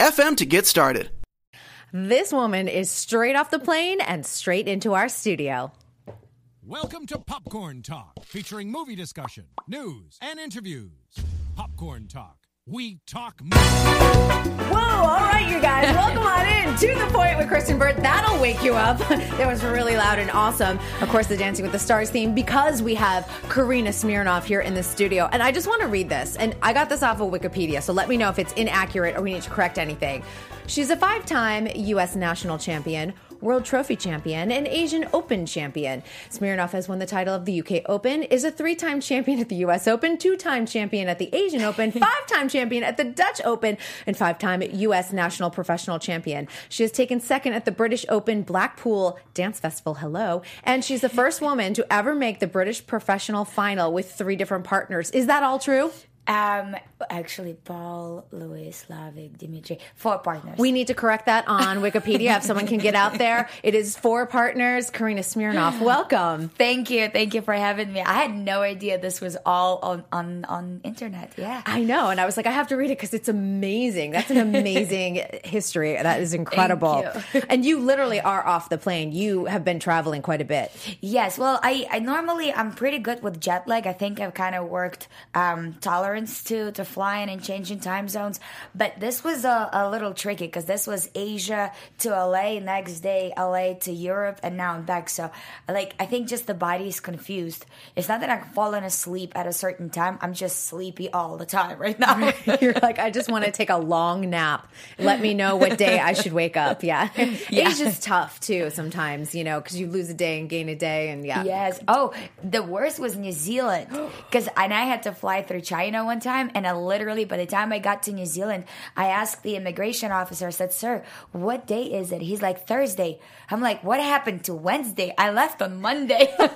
anchor.fm to get started. This woman is straight off the plane and straight into our studio. Welcome to Popcorn Talk, featuring movie discussion, news, and interviews. Popcorn Talk. We talk. Whoa, all right, you guys, welcome on in to the point with Kristen Burt. That'll wake you up. that was really loud and awesome. Of course, the Dancing with the Stars theme because we have Karina Smirnoff here in the studio. And I just want to read this. And I got this off of Wikipedia, so let me know if it's inaccurate or we need to correct anything. She's a five time U.S. national champion. World Trophy champion and Asian Open champion. Smirnoff has won the title of the UK Open, is a three time champion at the US Open, two time champion at the Asian Open, five time champion at the Dutch Open, and five time US national professional champion. She has taken second at the British Open Blackpool Dance Festival. Hello. And she's the first woman to ever make the British professional final with three different partners. Is that all true? Um, actually, Paul, Louis, Slavik, Dimitri, four partners. We need to correct that on Wikipedia if someone can get out there. It is four partners. Karina Smirnoff, welcome. Thank you, thank you for having me. I had no idea this was all on on on internet. Yeah, I know, and I was like, I have to read it because it's amazing. That's an amazing history. That is incredible. you. and you literally are off the plane. You have been traveling quite a bit. Yes, well, I, I normally I'm pretty good with jet lag. I think I've kind of worked um, tolerance to to flying and changing time zones, but this was a, a little tricky because this was Asia to LA, next day LA to Europe, and now I'm back. So, like, I think just the body is confused. It's not that I'm falling asleep at a certain time. I'm just sleepy all the time right now. You're like, I just want to take a long nap. Let me know what day I should wake up. Yeah, Yeah. Asia's tough too sometimes, you know, because you lose a day and gain a day, and yeah. Yes. Oh, the worst was New Zealand because and I had to fly through China one time, and I literally by the time I got to New Zealand, I asked the immigration officer. I said, "Sir, what day is it?" He's like, "Thursday." I'm like, "What happened to Wednesday? I left on Monday."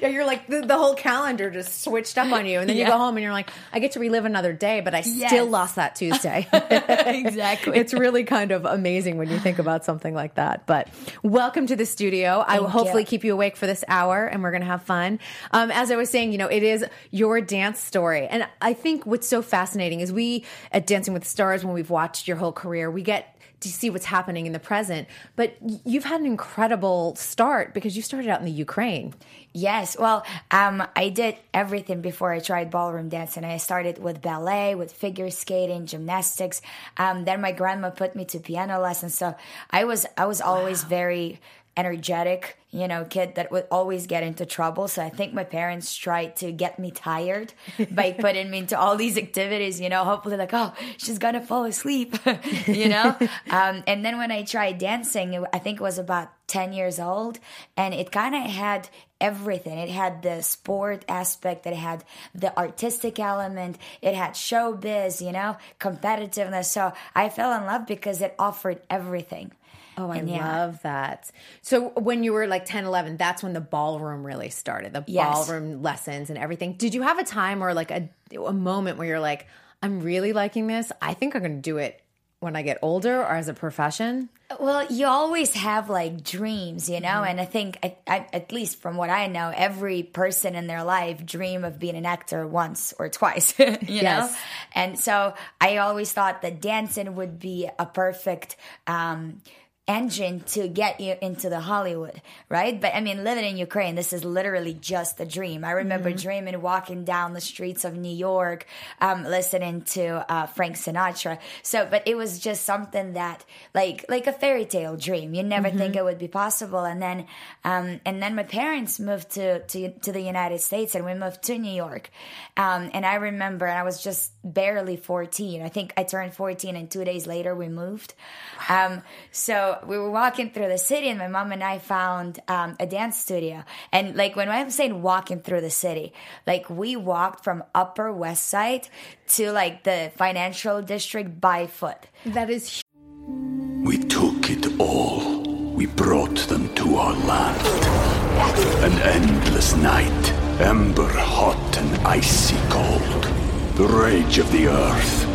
Yeah, you're like the, the whole calendar just switched up on you, and then you go home and you're like, I get to relive another day, but I Yes. still lost that Tuesday. exactly. it's really kind of amazing when you think about something like that. But welcome to the studio. I will Thank hopefully you. keep you awake for this hour, and we're going to have fun. Um, as I was saying, you know, it is your dance story, and I think what's so fascinating is we at Dancing with the Stars, when we've watched your whole career, we get to see what's happening in the present. But you've had an incredible start because you started out in the Ukraine. Yes, well, um, I did everything before I tried ballroom dancing. I started with ballet, with figure skating, gymnastics. Um, then my grandma put me to piano lessons. So I was I was always very energetic, you know, kid that would always get into trouble. So I think my parents tried to get me tired by putting me into all these activities, you know, hopefully like, oh, she's gonna fall asleep, you know? um, and then when I tried dancing, it- I think it was about 10 years old, and it kind of had everything. It had the sport aspect, it had the artistic element, it had showbiz, you know, competitiveness. So I fell in love because it offered everything. Oh, I yeah. love that. So when you were like 10, 11, that's when the ballroom really started, the Yes. ballroom lessons and everything. Did you have a time or like a, a moment where you're like, I'm really liking this. I think I'm going to do it when I get older or as a profession? Well, you always have like dreams, you know, Mm-hmm. and I think, I, I, at least from what I know, every person in their life dream of being an actor once or twice, you know. And so I always thought that dancing would be a perfect. Um, engine to get you into the Hollywood, right? But I mean, living in Ukraine, this is literally just a dream. I remember Mm-hmm. dreaming walking down the streets of New York, um, listening to uh, Frank Sinatra. So, but it was just something that, like, like a fairy tale dream. You never Mm-hmm. think it would be possible. And then, um, and then my parents moved to to to the United States, and we moved to New York. Um, and I remember, and I was just barely fourteen. I think I turned fourteen, and two days later we moved. Um, so we were walking through the city, and my mom and I found um, a dance studio. And like when I'm saying walking through the city, like we walked from Upper West Side to like the financial district by foot. That is We took it all. We brought them to our land. An endless night, ember hot and icy cold. The rage of the earth.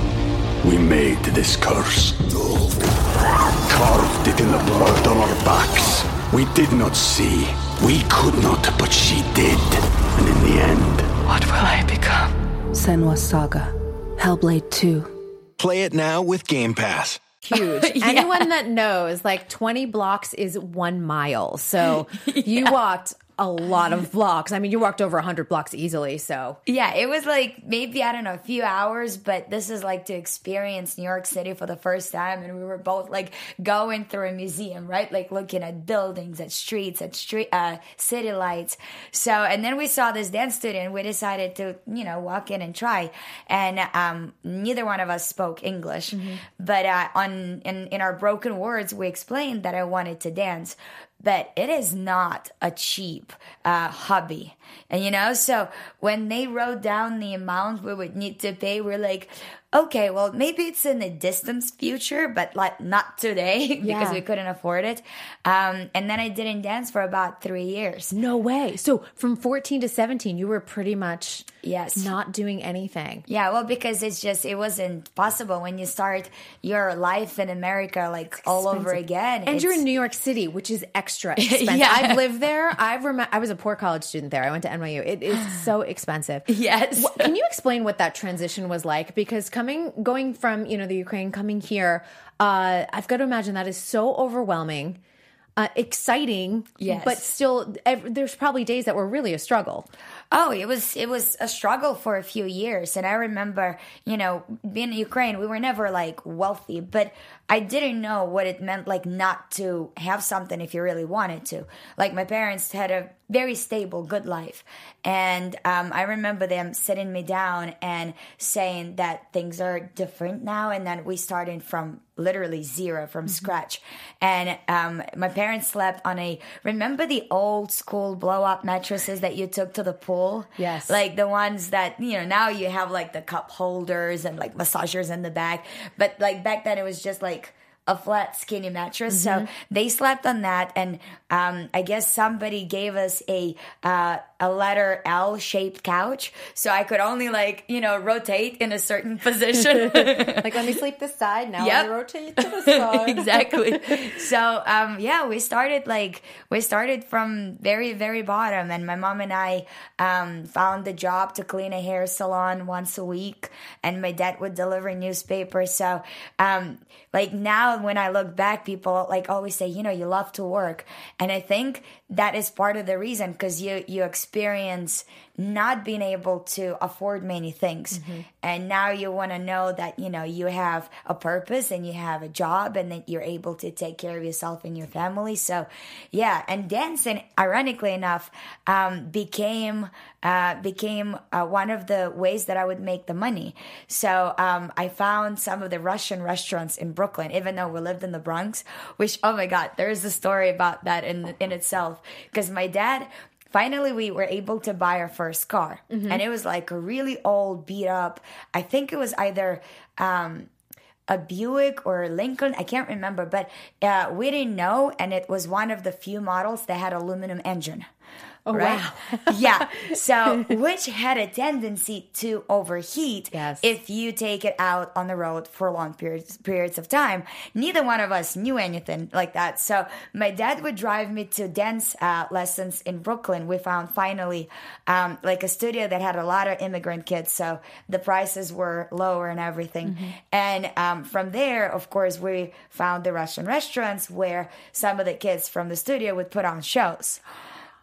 We made this curse. Carved it in the blood on our backs. We did not see. We could not, but she did. And in the end, What will I become? Senua's Saga. Hellblade 2. Play it now with Game Pass. huge. Anyone that knows, like 20 blocks is one mile. So you walked a lot of blocks. I mean, you walked over 100 blocks easily. So Yeah, it was like maybe I don't know a few hours, but this is like to experience New York City for the first time, and we were both like going through a museum, right? Like looking at buildings, at streets, at street, uh, city lights. So, and then we saw this dance studio, and we decided to, you know, walk in and try. And um, neither one of us spoke English, but uh, on in in our broken words, we explained that I wanted to dance but it is not a cheap uh, hobby. And you know, so when they wrote down the amount we would need to pay, we're like, okay, well, maybe it's in the distant future, but like not today because Yeah. we couldn't afford it. Um, and then I didn't dance for about three years. no way. So from 14 to 17, you were pretty much Yes. not doing anything. Yeah, well, because it's just it wasn't possible when you start your life in America like all over again. And you're in New York City, which is extra expensive. Yeah. I've lived there. I've rem- I was a poor college student there. I went to NYU. It is so expensive. Yes. What- can you explain what that transition was like? Because coming, going from you know the Ukraine, coming here, uh, I've got to imagine that is so overwhelming, uh, exciting, Yes. but still, ev- there's probably days that were really a struggle. Oh, it was it was a struggle for a few years, and I remember, you know, being in Ukraine, we were never like wealthy, but I didn't know what it meant like not to have something if you really wanted to. Like my parents had a very stable, good life, and um, I remember them sitting me down and saying that things are different now, and then we started from literally zero from scratch. And um, my parents slept on a remember the old school blow up mattresses that you took to the pool? Yes. Like the ones that, you know, now you have like the cup holders and like massagers in the back. But like back then it was just like a flat skinny mattress. So they slept on that and um, I guess somebody gave us a uh, a letter L shaped couch. So I could only like, you know, rotate in a certain position. Like let me sleep this side now. Yep. Me rotate to the side. exactly. So um, yeah, we started like we started from very very bottom, and my mom and I um, found a job to clean a hair salon once a week, and my dad would deliver newspapers. So um, like now when I look back, people like always say, you know, you love to work, and I think that is part of the reason because you you experience not being able to afford many things and now you want to know that you know you have a purpose and you have a job and that you're able to take care of yourself and your family so yeah and dancing ironically enough um, became uh, became uh, one of the ways that I would make the money. So um, I found some of the Russian restaurants in Brooklyn, even though we lived in the Bronx. Which oh my god, there is a story about that in in itself because my dad finally we were able to buy our first car and it was like a really old beat up i think it was either um a Buick or a Lincoln, I can't remember, but uh, we didn't know, and it was one of the few models that had aluminum engine. Oh, right? wow. yeah. So, which had a tendency to overheat Yes. if you take it out on the road for long periods periods of time. Neither one of us knew anything like that. So, my dad would drive me to dance uh, lessons in Brooklyn. We found finally um, like a studio that had a lot of immigrant kids, so the prices were lower and everything. And um, from there, of course, we found the Russian restaurants where some of the kids from the studio would put on shows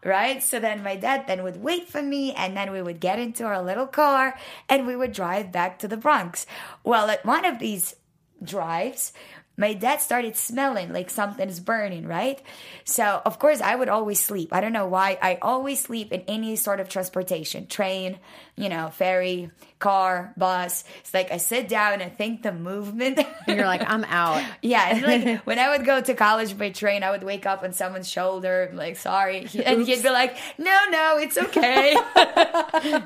right? So then my dad then would wait for me and then we would get into our little car and we would drive back to the Bronx. Well, at one of these drives, my dad started smelling like something's burning, right? So, of course, I would always sleep. I don't know why. I always sleep in any sort of transportation train, you know, ferry, car, bus. It's like I sit down and think the movement. And you're like, I'm out. Yeah, and like when I would go to college by train, I would wake up on someone's shoulder, like sorry, and he'd be like, "No, no, it's okay."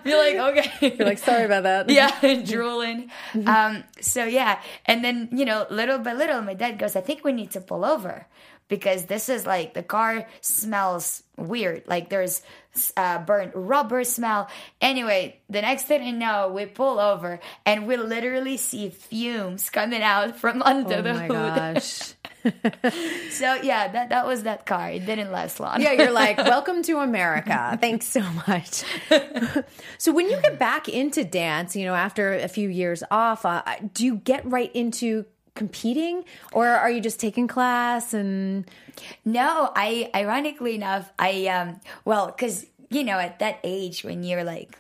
be like, "Okay." You're like, sorry about that. yeah, drooling. Um, so yeah, and then you know, little by little, my dad goes, "I think we need to pull over." Because this is like the car smells weird. Like there's uh, burnt rubber smell. Anyway, the next thing I know, we pull over and we literally see fumes coming out from under Oh the my hood. gosh. So yeah, that that was that car. It didn't last long. Yeah, you're like, welcome to America. Thanks so much. so, when you get back into dance, you know, after a few years off, uh, do you get right into competing or are you just taking class and No, I ironically enough, I um well, cuz you know, at that age when you're like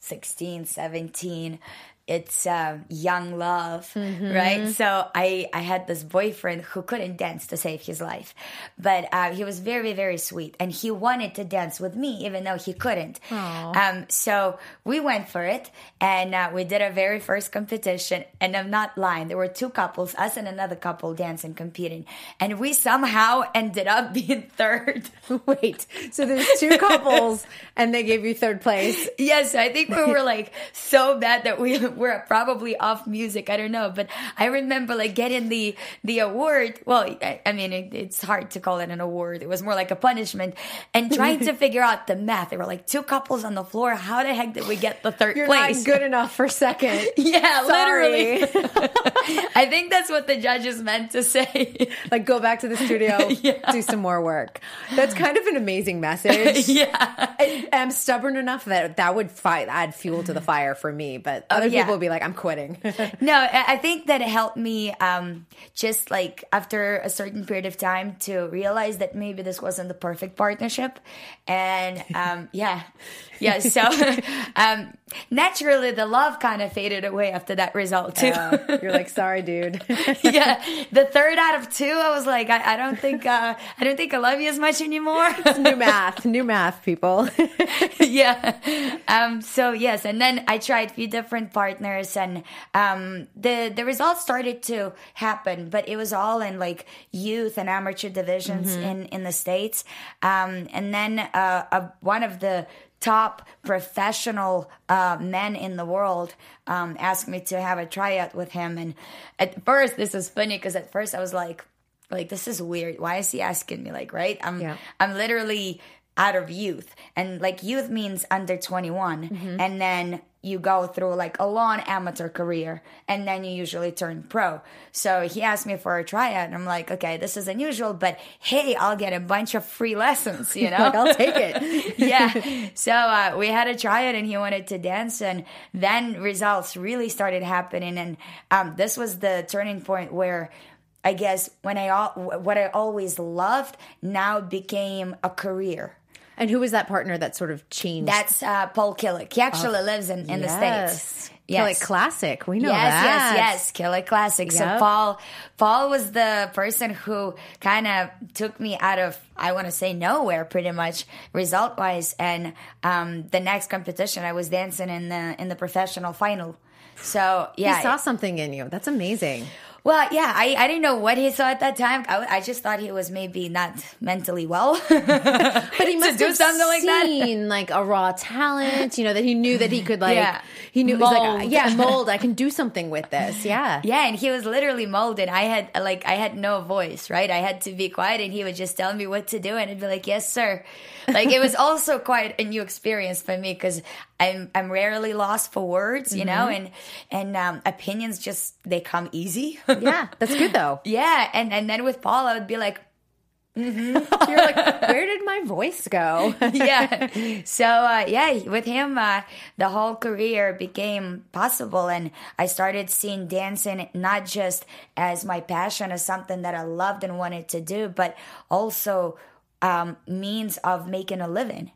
16, 17, it's um, young love, right? So I I had this boyfriend who couldn't dance to save his life, but uh, he was very very sweet, and he wanted to dance with me even though he couldn't. Um, so we went for it, and uh, we did our very first competition. And I'm not lying, there were two couples, us and another couple, dancing competing, and we somehow ended up being third. wait? So, there's two couples and they gave you third place. Yes, I think we were like so bad that we were probably off music. I don't know, but I remember like getting the the award. Well, I, I mean, it, it's hard to call it an award. It was more like a punishment, and trying to figure out the math. There were like two couples on the floor. How the heck did we get the 3rd You're place? good enough for second. Yeah, Sorry. literally. I think that's what the judges meant to say. like, go back to the studio, do some more work. That's kind of an amazing message. yeah. I, am stubborn enough that that would fi- add fuel to the fire for me, but other Oh, yeah. People would be like, I'm quitting. no, I I think that it helped me um, just like after a certain period of time to realize that maybe this wasn't the perfect partnership. And um, yeah, yeah. So um, naturally, the love kind of faded away after that result, too. Uh, you're like, sorry, dude. yeah, the third out of two, I was like, I, I don't think, uh, I don't think I love you as much anymore. It's new math, new math, people. yeah. Um, so yes, and then I tried a few different partners, and um, the the results started to happen, but it was all in like youth and amateur divisions in in the states. Um, and then uh, uh, one of the top professional uh, men in the world um, asked me to have a tryout with him, and at first this was funny because at first I was like. Like this is weird. Why is he asking me? Like, right? I'm Yeah. I'm literally out of youth. And like youth means under 21. And then you go through like a long amateur career and then you usually turn pro. So he asked me for a tryout and I'm like, okay, this is unusual, but hey, I'll get a bunch of free lessons, you know? like, I'll take it. yeah. So uh, we had a tryout and he wanted to dance and then results really started happening. And um, this was the turning point where I guess when I what I always loved now became a career. And who was that partner that sort of changed? That's uh, Paul Killick. He actually lives in, in the States. Yes. Like classic. We know yes, that. yes, yes. Killer Classic. So Paul, Paul was the person who kind of took me out of, I want to say nowhere, pretty much result wise. And um, the next competition, I was dancing in the in the professional final. So yeah, He saw something in you. That's amazing. Well, yeah, I, I didn't know what he saw at that time. I, I just thought he was maybe not mentally well. But he must do have something like that. seen like a raw talent, you know, that he knew that he could like. Yeah. He knew he was like, Mold. yeah, mold. I can do something with this. Yeah. Yeah, and he was literally molded. I had like I had no voice, right? I had to be quiet, and he would just tell me what to do, and I'd be like, "Yes, sir." Like it was also quite a new experience for me because I'm I'm rarely lost for words, you know, and and um, opinions just they come easy. Yeah, that's good though. yeah, and and then with Paul, I would be like, You're like, where did my voice go? yeah. So uh, yeah, with him, uh, the whole career became possible, and I started seeing dancing not just as my passion, as something that I loved and wanted to do, but also um, means of making a living.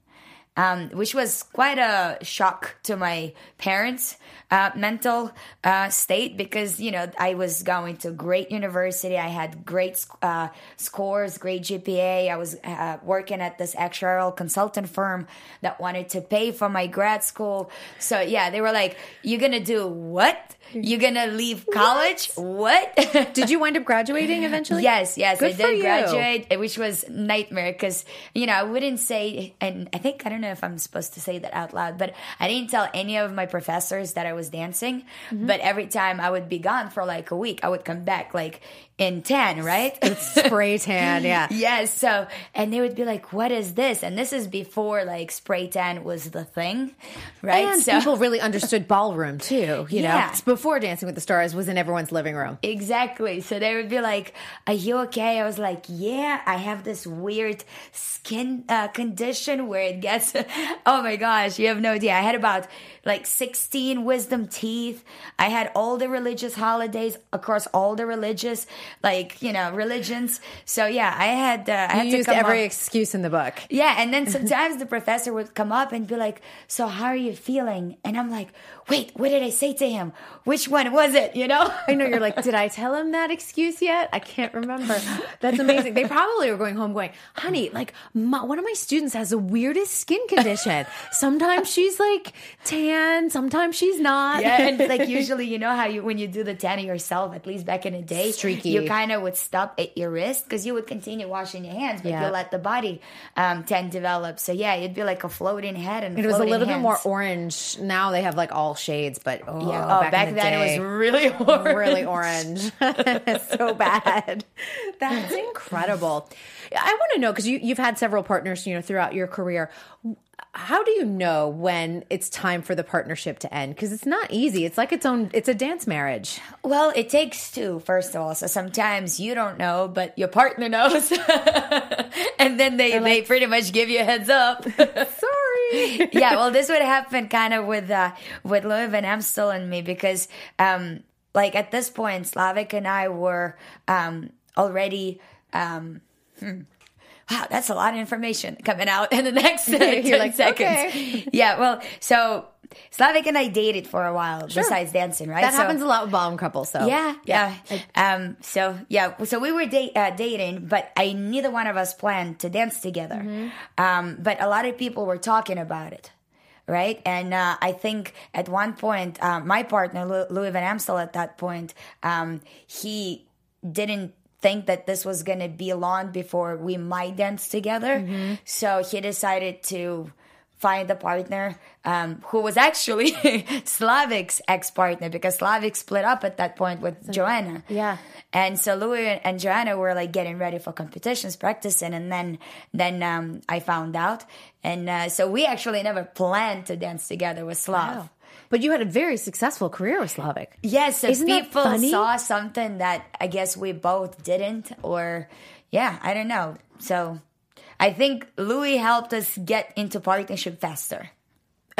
Um, which was quite a shock to my parents' uh, mental uh, state because you know I was going to great university, I had great uh, scores, great GPA. I was uh, working at this actuarial consultant firm that wanted to pay for my grad school. So yeah, they were like, "You're gonna do what? You're gonna leave college? What?" Did you wind up graduating eventually? Yes, yes, Good I did graduate, which was nightmare because you know I wouldn't say, and I think I don't know if I'm supposed to say that out loud, but I didn't tell any of my professors that I was dancing. Mm-hmm. But every time I would be gone for like a week, I would come back like in ten, right? Spray tan. Yeah. Yes. So, and they would be like, "What is this?" And this is before like spray tan was the thing, right? And so people really understood ballroom too. You know, It's before Dancing with the Stars was in everyone's living room. Exactly. So they would be like, Are you okay? I was like, Yeah, I have this weird skin uh, condition where it gets, oh my gosh, you have no idea. I had about like 16 wisdom teeth. I had all the religious holidays across all the religious, like, you know, religions. So yeah, I had, uh, I had used every up- excuse in the book. yeah, and then sometimes the professor would come up and be like, "So how are you feeling?" And I'm like, "Wait, what did I say to him? Which one was it?" You know? I know you're like, did I tell him that excuse yet? I can't remember. That's amazing. They probably were going home going, honey, like my, one of my students has the weirdest skin condition. Sometimes she's like tan, sometimes she's not. Yeah, and like usually, you know how you when you do the tanning yourself, at least back in the day, Streaky. you kind of would stop at your wrist because you would continue washing your hands, but Yeah. you let the body um, tan develop. So yeah, it'd be like a floating head and It was a little bit more orange. Now they have like all shades, but oh, Yeah, oh, back, back, in the then day, it was really orange. really orange. so bad. That's incredible. I want to know because you, you've had several partners, you know, throughout your career. How do you know when it's time for the partnership to end? Because it's not easy. It's like its own. It's a dance marriage. Well, it takes two, first of all. So sometimes you don't know, but your partner knows. and then they, they pretty much give you a heads up. Sorry. yeah, well, this would happen kind of with uh, with Louis Van Amstel and me because, um, like at this point, Slavik and I were um, already. Um, hmm. Wow, that's a lot of information coming out in the next uh, 10 like, seconds. okay. Yeah, well, so Slavik and I dated for a while sure. besides dancing, right? That So- happens a lot with ballroom couples. So yeah, yeah. Um, so yeah, so we were da- uh, dating, but I neither one of us planned to dance together. Mm-hmm. Um, but a lot of people were talking about it, right? And uh, I think at one point, uh, my partner Louis Van Amstel, at that point, um, he didn't think that this was going to be long before we might dance together. Mm-hmm. So he decided to find a partner um, who was actually Slavik's ex partner because Slavik split up at that point with Joanna. Yeah. And so Louis and Joanna were like getting ready for competitions, practicing, and then then um, I found out, and uh, so we actually never planned to dance together with Slav. But you had a very successful career with Slavik. Yes, so Isn't that people funny? saw something that I guess we both didn't, or yeah, I don't know. So I think Louis helped us get into partnership faster.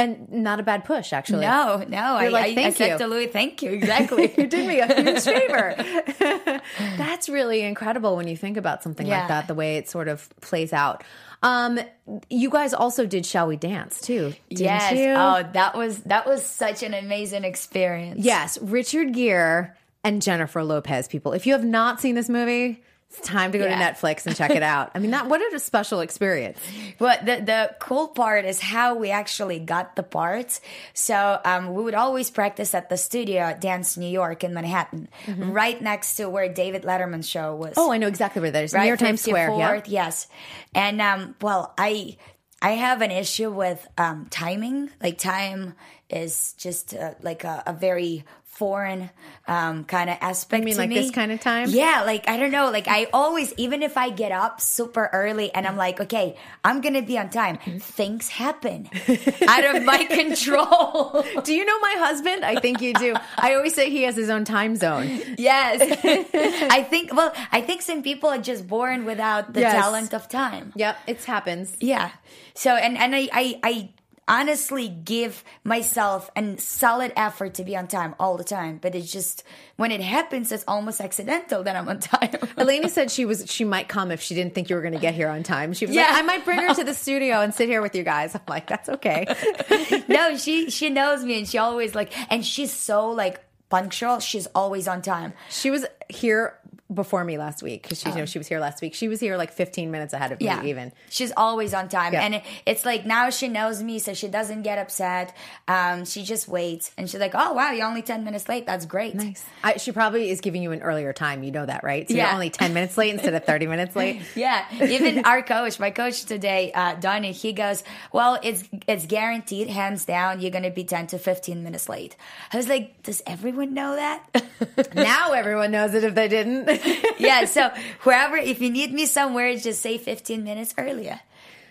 And not a bad push, actually. No, no, I, You're like, I, I "Thank said you." to Louis, "Thank you." Exactly. you did me a huge favor. That's really incredible when you think about something Yeah. like that, the way it sort of plays out. Um, you guys also did Shall We Dance too, didn't yes. you? Oh, that was that was such an amazing experience. yes, Richard Gere and Jennifer Lopez. People, if you have not seen this movie, It's time to go Yeah. to Netflix and check it out. I mean, that what a special experience. But the, the cool part is how we actually got the parts. So um, we would always practice at the studio at Dance New York in Manhattan, right next to where David Letterman's show was. Mm-hmm. Oh, I know exactly where that is. right? Near Times Square. Yeah. Yes. And um, well, I I have an issue with um, timing. Like time is just uh, like a, a very foreign um, kind of aspect. You mean like me. this kind of time? Yeah, like I don't know. Like I always, even if I get up super early and I'm like, okay, I'm gonna be on time. Things happen out of my control. Do you know my husband? I think you do. I always say he has his own time zone. yes, I think. Well, I think some people are just born without the Yes. talent of time. Yep, it happens. Yeah. So and and I I, I honestly give myself a solid effort to be on time all the time, but it's just when it happens, it's almost accidental that I'm on time. Elena said she was she might come if she didn't think you were going to get here on time. She was Yeah. like, I might bring her to the studio and sit here with you guys. I'm like, that's okay. no, she she knows me and she always like and she's so like punctual. She's always on time. She was here before me last week because she you know she was here last week. She was here like 15 minutes ahead of Yeah, me even. She's always on time, Yeah. and it, it's like now she knows me, so she doesn't get upset. Um, she just waits, and she's like, "Oh wow, you're only ten minutes late. That's great." Nice. I, she probably is giving you an earlier time. You know that, right? So Yeah. you're only 10 minutes late instead of 30 minutes late. Yeah, even our coach, my coach today, uh, Donnie, he goes, "Well, it's it's guaranteed, hands down, you're gonna be ten to fifteen minutes late." I was like, "Does everyone know that?" now everyone knows it if they didn't. yeah. So wherever, if you need me somewhere, just say fifteen minutes earlier,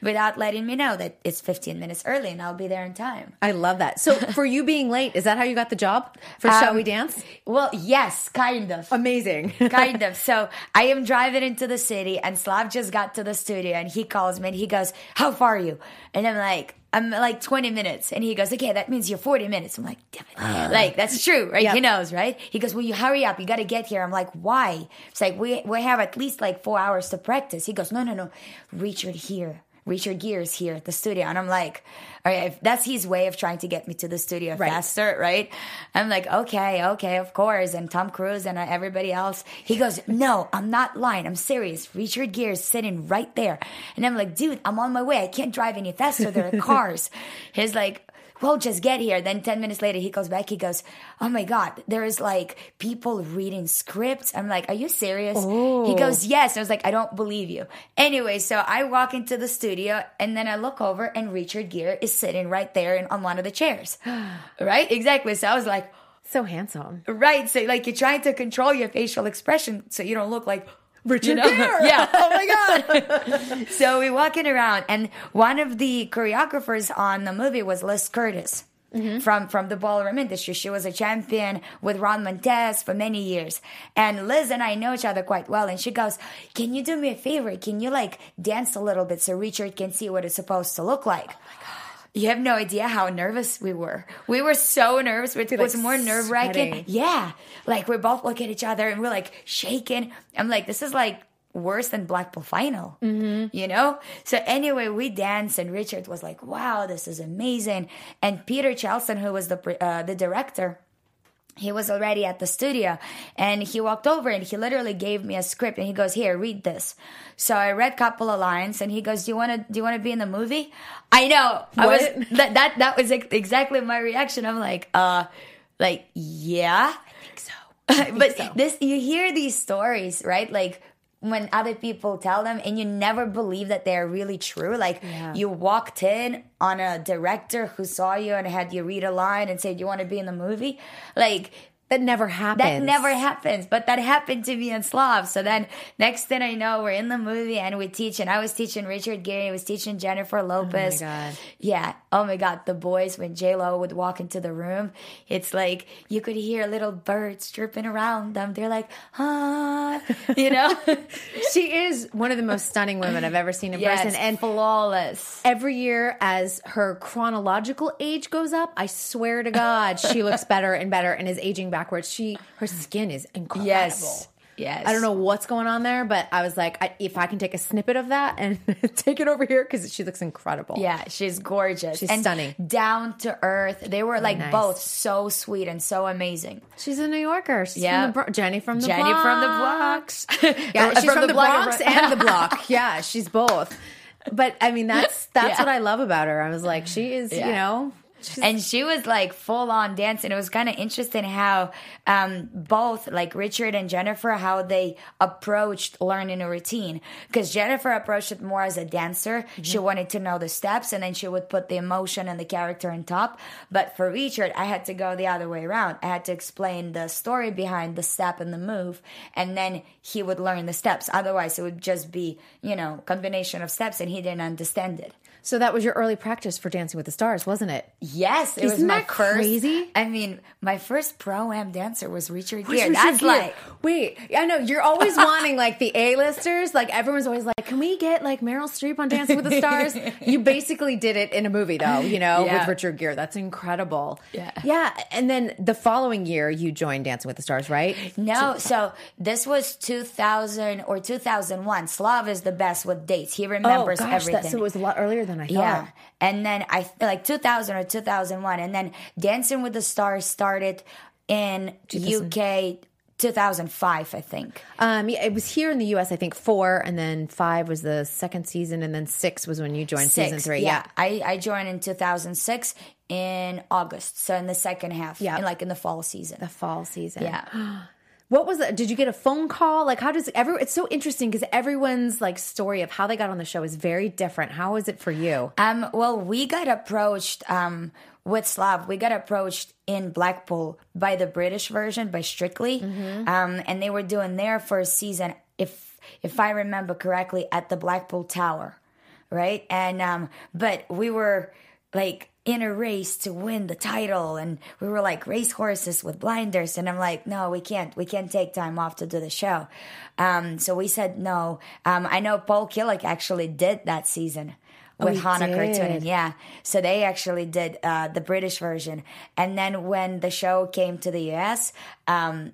without letting me know that it's fifteen minutes early, and I'll be there in time. I love that. So for you being late, is that how you got the job for Shall Um, We Dance? Well, yes, kind of. Amazing. kind of. So I am driving into the city, and Slav just got to the studio, and he calls me, and he goes, "How far are you?" And I'm like. I'm like 20 minutes. And he goes, okay, that means you're 40 minutes. I'm like, damn it. Ah. like, that's true, right? Yep. He knows, right? He goes, well, you hurry up. You got to get here. I'm like, why? It's like, we, we have at least like four hours to practice. He goes, no, no, no. Richard here. Richard Gere is here at the studio. And I'm like, all right, if that's his way of trying to get me to the studio Right. faster, right? I'm like, okay, okay, of course. And Tom Cruise and uh, everybody else. He goes, no, I'm not lying. I'm serious. Richard Gere is sitting right there. And I'm like, dude, I'm on my way. I can't drive any faster. There are cars. He's like, well, just get here. Then 10 minutes later, he comes back. He goes, Oh my God, there's like people reading scripts. I'm like, Are you serious? He oh. goes, Yes. I was like, I don't believe you. Anyway, so I walk into the studio and then I look over and Richard Gere is sitting right there in, on one of the chairs. right? Exactly. So I was like, So handsome. Right. So like you're trying to control your facial expression so you don't look like Richard you know? Gere. Yeah. Oh my God. so we're walking around, and one of the choreographers on the movie was Liz Curtis. Mm-hmm. From from the ballroom industry, she was a champion with Ron Montez for many years, and Liz and I know each other quite well. And she goes, "Can you do me a favor? Can you like dance a little bit so Richard can see what it's supposed to look like?" Oh You have no idea how nervous we were. We were so nervous. It was like, more nerve wracking. Yeah. Like we both look at each other and we're like shaking. I'm like, this is like worse than Blackpool final, mm-hmm. you know? So anyway, we danced and Richard was like, wow, this is amazing. And Peter Chelsom, who was the, uh, the director, he was already at the studio and he walked over and he literally gave me a script and he goes here read this. So i read a couple of lines and he goes do you want to do you want to be in the movie? I know. I was that, that that was ex- exactly my reaction. I'm like uh like yeah. I think so. But this you hear these stories right? Like when other people tell them and you never believe that they're really true like Yeah. you walked in on a director who saw you and had you read a line and said you want to be in the movie like That never happens. that never happens, but that happened to me in Slav. So then, next thing I know, we're in the movie and we teach, and I was teaching Richard Gere, I was teaching Jennifer Lopez. Oh my god. Yeah. Oh my God. The boys, when J Lo would walk into the room, it's like you could hear little birds chirping around them. They're like, ah, you know? She is one of the most stunning women I've ever seen in yes, person. And flawless. every year as her chronological age goes up, I swear to God, she looks better and better and is aging backwards. She her skin is incredible. Yes. Yes. I don't know what's going on there, but I was like, I, if I can take a snippet of that and take it over here because she looks incredible. Yeah, she's gorgeous. She's and stunning. Down to earth. They were like nice. both so sweet and so amazing. She's a New Yorker. She's Yeah. from the Bro- Jenny from the Jenny Bronx. from the blocks. Yeah, she's uh, from, the, block- Bronx and the block. Yeah, she's both. But I mean, that's that's Yeah. what I love about her. I was like, she is, you Yeah. Know, and she was like full on dancing. It was kind of interesting how um, both like Richard and Jennifer how they approached learning a routine because Jennifer approached it more as a dancer. She wanted to know the steps and then she would put the emotion and the character on top. But for Richard, I had to go the other way around. I had to explain the story behind the step and the move, and then he would learn the steps. Otherwise, it would just be you know combination of steps, and he didn't understand it. So that was your early practice for Dancing with the Stars, wasn't it? Yes, it was Isn't my that first. crazy? I mean, my first pro am dancer was Richard Where's Gere. Richard That's Gere? like wait, I know you're always wanting like the A-listers. Like everyone's always like, can we get like Meryl Streep on Dancing with the Stars? you basically did it in a movie, though. You know, Yeah. with Richard Gere. That's incredible. Yeah. yeah. And then the following year, you joined Dancing with the Stars, right? no. So this was 2000 or 2001. Slav is the best with dates. He oh, remembers oh gosh, everything. that, so it was a lot earlier than I thought. Yeah. And then I like 2000 or 2001. And then Dancing with the Stars started in UK 2005, I think. Um, yeah, it was here in the U.S. I think four, and then five was the second season, and then six was when you joined season Six. three. Yeah. I, I joined in 2006 in August. So in the second half. Yeah. In like in the fall season. the fall season. yeah. What was that? Did you get a phone call? Like, how does every? It's so interesting because everyone's like story of how they got on the show is very different. How is it for you? Um, well, we got approached um, with Slav. We got approached in Blackpool by the British version by Strictly, um, and they were doing their first season, if if I remember correctly, at the Blackpool Tower, right? And um, but we were like in a race to win the title and we were like race horses with blinders and i'm like no we can't we can't take time off to do the show um, so we said no um, i know paul killick actually did that season with he Hana did. Karttunen. Yeah. So they actually did uh, the British version. And then when the show came to the US, um,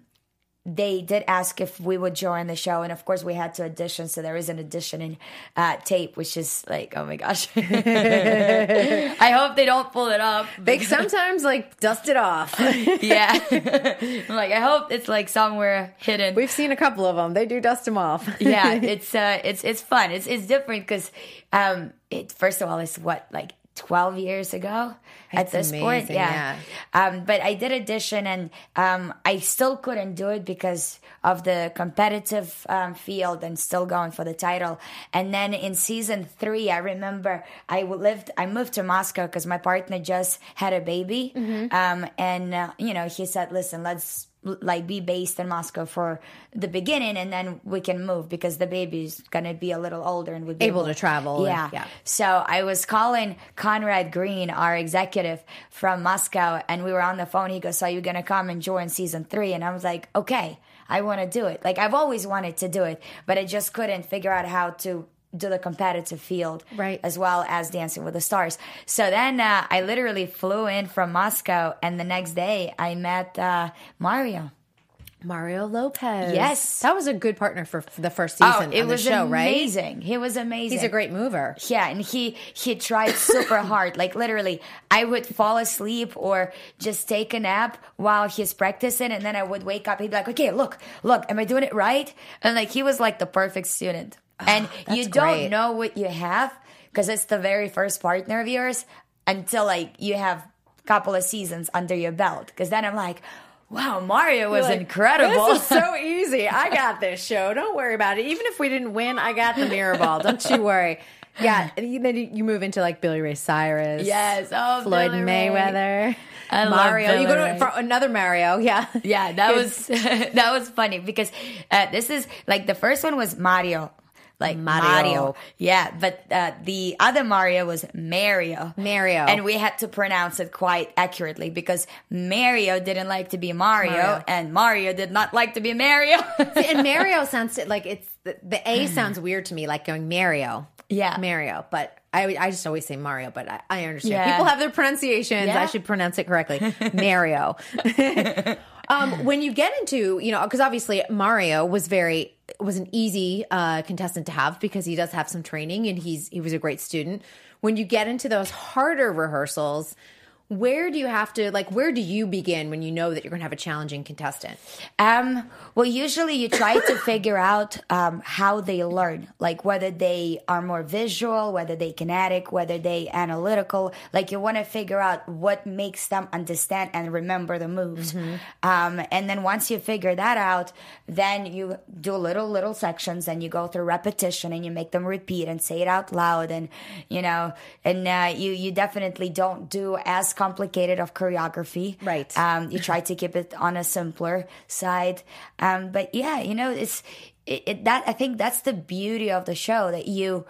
they did ask if we would join the show. And of course, we had to audition. So there is an auditioning uh, tape, which is like, oh my gosh. I hope they don't pull it up. They sometimes like dust it off. yeah. I'm like, I hope it's like somewhere hidden. We've seen a couple of them. They do dust them off. yeah, it's uh, it's it's fun. It's it's different because um, it first of all, it's what like twelve years ago at this point. amazing, Yeah, Um, but I did audition and um, I still couldn't do it because of the competitive um, field and still going for the title. And then in season three, I remember I lived, I moved to Moscow because my partner just had a baby, um, and uh, you know he said, "Listen, let's." Like be based in Moscow for the beginning and then we can move because the baby's gonna be a little older and would be Able to travel and- Yeah. yeah. So I was calling Conrad Green, our executive from Moscow, and we were on the phone. He goes, "So you're gonna come and join season three? And I was like, "Okay, I want to do it. Like I've always wanted to do it, but I just couldn't figure out how to." Do the competitive field, Right. as well as Dancing with the Stars. So then uh, I literally flew in from Moscow, and the next day I met uh, Mario. Mario Lopez. Yes. That was a good partner for the first season oh, it was show, right? amazing. He was amazing. He's a great mover. Yeah, and he he tried super hard. Like literally, I would fall asleep or just take a nap while he's practicing, and then I would wake up. He'd be like, "Okay, look, look, am I doing it right?" And like he was like the perfect student. and you don't great. know what you have because it's the very first partner of yours until like you have a couple of seasons under your belt. Because then I'm like. Wow, Mario was Like, incredible. This is so easy. I got this show. Don't worry about it. Even if we didn't win, I got the mirror ball. Don't you worry. Yeah, and then you move into like Billy Ray Cyrus. Yes, oh, Floyd Billy Mayweather. I love Mario. you go to for another Mario. Yeah. Yeah, that was that was funny because uh, this is like the first one was Mario, like Mario. Mario. Yeah, but uh, the other Mario was Mario. Mario. and we had to pronounce it quite accurately because Mario didn't like to be Mario, Mario. and Mario did not like to be Mario. and Mario sounds like it's the, the A sounds weird to me, like going Mario. Yeah. Mario. But I, I just always say Mario, but I, I understand. Yeah. People have their pronunciations. Yeah. I should pronounce it correctly. Mario. Um, when you get into, you know, because obviously Mario was very was an easy uh, contestant to have because he does have some training and he's he was a great student. When you get into those harder rehearsals, where do you have to like where do you begin when you know that you're going to have a challenging contestant um well usually you try to figure out um, how they learn like whether they are more visual whether they kinetic whether they analytical like you want to figure out what makes them understand and remember the moves Mm-hmm. um, and then once you figure that out then you do little little sections and you go through repetition and you make them repeat and say it out loud and you know and uh, you you definitely don't do as complicated of choreography Right. um, you try to keep it on a simpler side um, but yeah you know it's it, it, that i think that's the beauty of the show that you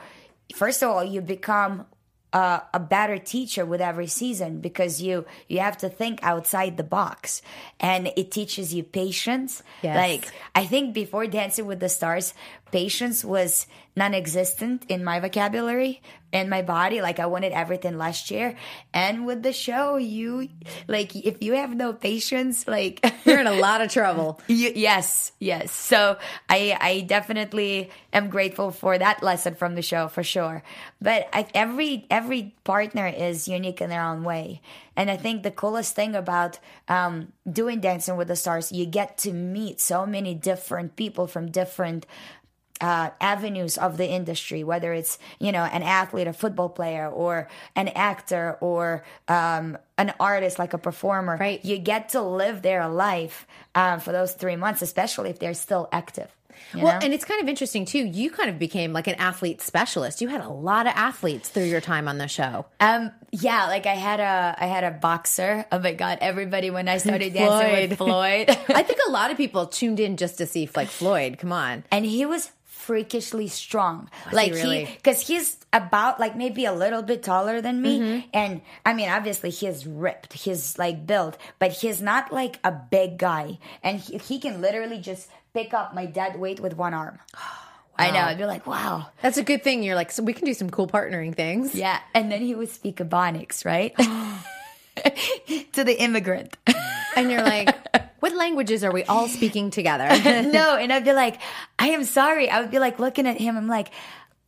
first of all you become uh, a better teacher with every season because you you have to think outside the box and it teaches you patience Yes. like i think before dancing with the stars patience was non-existent in my vocabulary and my body. Like i wanted everything last year. And with the show you like if you have no patience like you're in a lot of trouble. You, yes yes. So i i definitely am grateful for that lesson from the show for sure. But I, every every partner is unique in their own way. And i think the coolest thing about um, doing dancing with the stars you get to meet so many different people from different uh, avenues of the industry, whether it's you know an athlete, a football player, or an actor, or um, an artist like a performer. Right. You get to live their life um, for those three months, especially if they're still active. you well know? and it's kind of interesting too you kind of became like an athlete specialist you had a lot of athletes through your time on the show Um, yeah, like I had a I had a boxer. Oh my god, everybody when I started dancing with Floyd. i think a lot of people tuned in just to see like floyd come on and he was freakishly strong. Was he like really? because he's about like maybe a little bit taller than me, Mm-hmm. and I mean obviously he's ripped, he's like built, but he's not like a big guy, and he, he can literally just pick up my dead weight with one arm. I know. I'd be like, wow. That's a good thing. You're like, so we can do some cool partnering things. Yeah. And then he would speak Ebonics, right? to the immigrant. And you're like, what languages are we all speaking together? no, and I'd be like, I am sorry. I would be like looking at him. I'm like,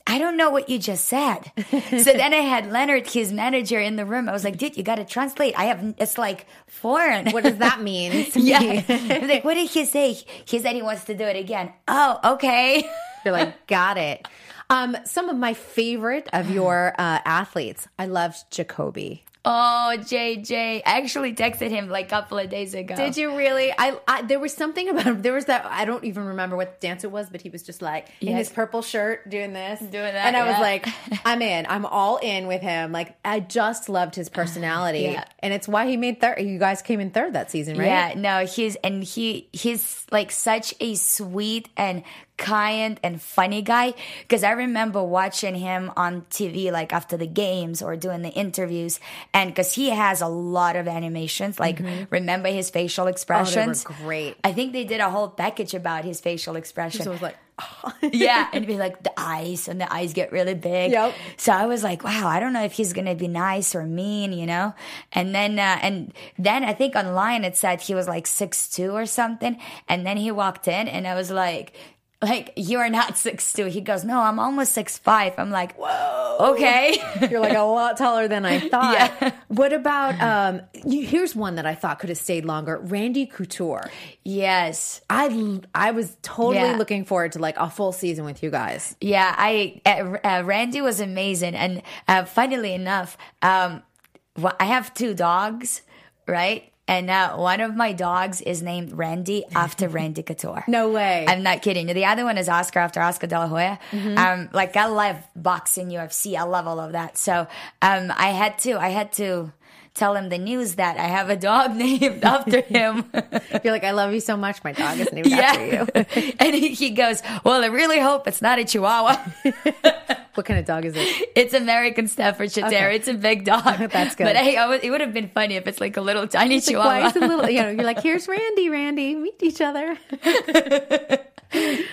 I don't know what you just said. so then I had Leonard, his manager, in the room. I was like, dude, you got to translate. I have, it's like foreign. What does that mean yeah. me? I was like, what did he say? He said he wants to do it again. Oh, okay. You're like, got it. Um, some of my favorite of your uh, athletes, I loved Jacoby. Oh, JJ. I actually texted him like a couple of days ago. Did you really? I, I there was something about him. There was that I don't even remember what dance it was, but he was just like in his purple shirt doing this, Doing that, and I was like, I'm in. I'm all in with him. Like I just loved his personality, Yeah. and it's why he made third. You guys came in third that season, right? Yeah, no, he's and he he's like such a sweet and kind and funny guy because I remember watching him on TV like after the games or doing the interviews and because he has a lot of animations like remember his facial expressions great. I think they did a whole package about his facial expression So it was like, yeah, and be like the eyes, and the eyes get really big. Yep. So I was like, wow, I don't know if he's gonna be nice or mean, you know. And then, uh, and then I think online it said he was like six two or something, and then he walked in, and I was like. Like you are not six two. He goes, no, I'm almost six five. I'm like, whoa, okay. You're like a lot taller than I thought. Yeah. What about um you, here's one that I thought could have stayed longer. Randy Couture. yes, I I was totally Yeah. looking forward to like a full season with you guys. Yeah, I uh, uh, Randy was amazing, and uh, funnily enough, um, wh- I have two dogs, right? And uh, one of my dogs is named Randy after Randy Couture. No way. I'm not kidding. The other one is Oscar after Oscar De La Hoya. Um, like I love boxing, UFC. I love all of that. So um, I had to, I had to tell him the news that I have a dog named after him. You're like, I love you so much. My dog is named after you. and he, he goes, "Well, I really hope it's not a Chihuahua." What kind of dog is it? It's American Staffordshire Terrier. It's a big dog. That's good. But hey, I it would have been funny if it's like a little tiny It's like, Chihuahua. it little? You know, you're like, here's Randy. Randy, meet each other.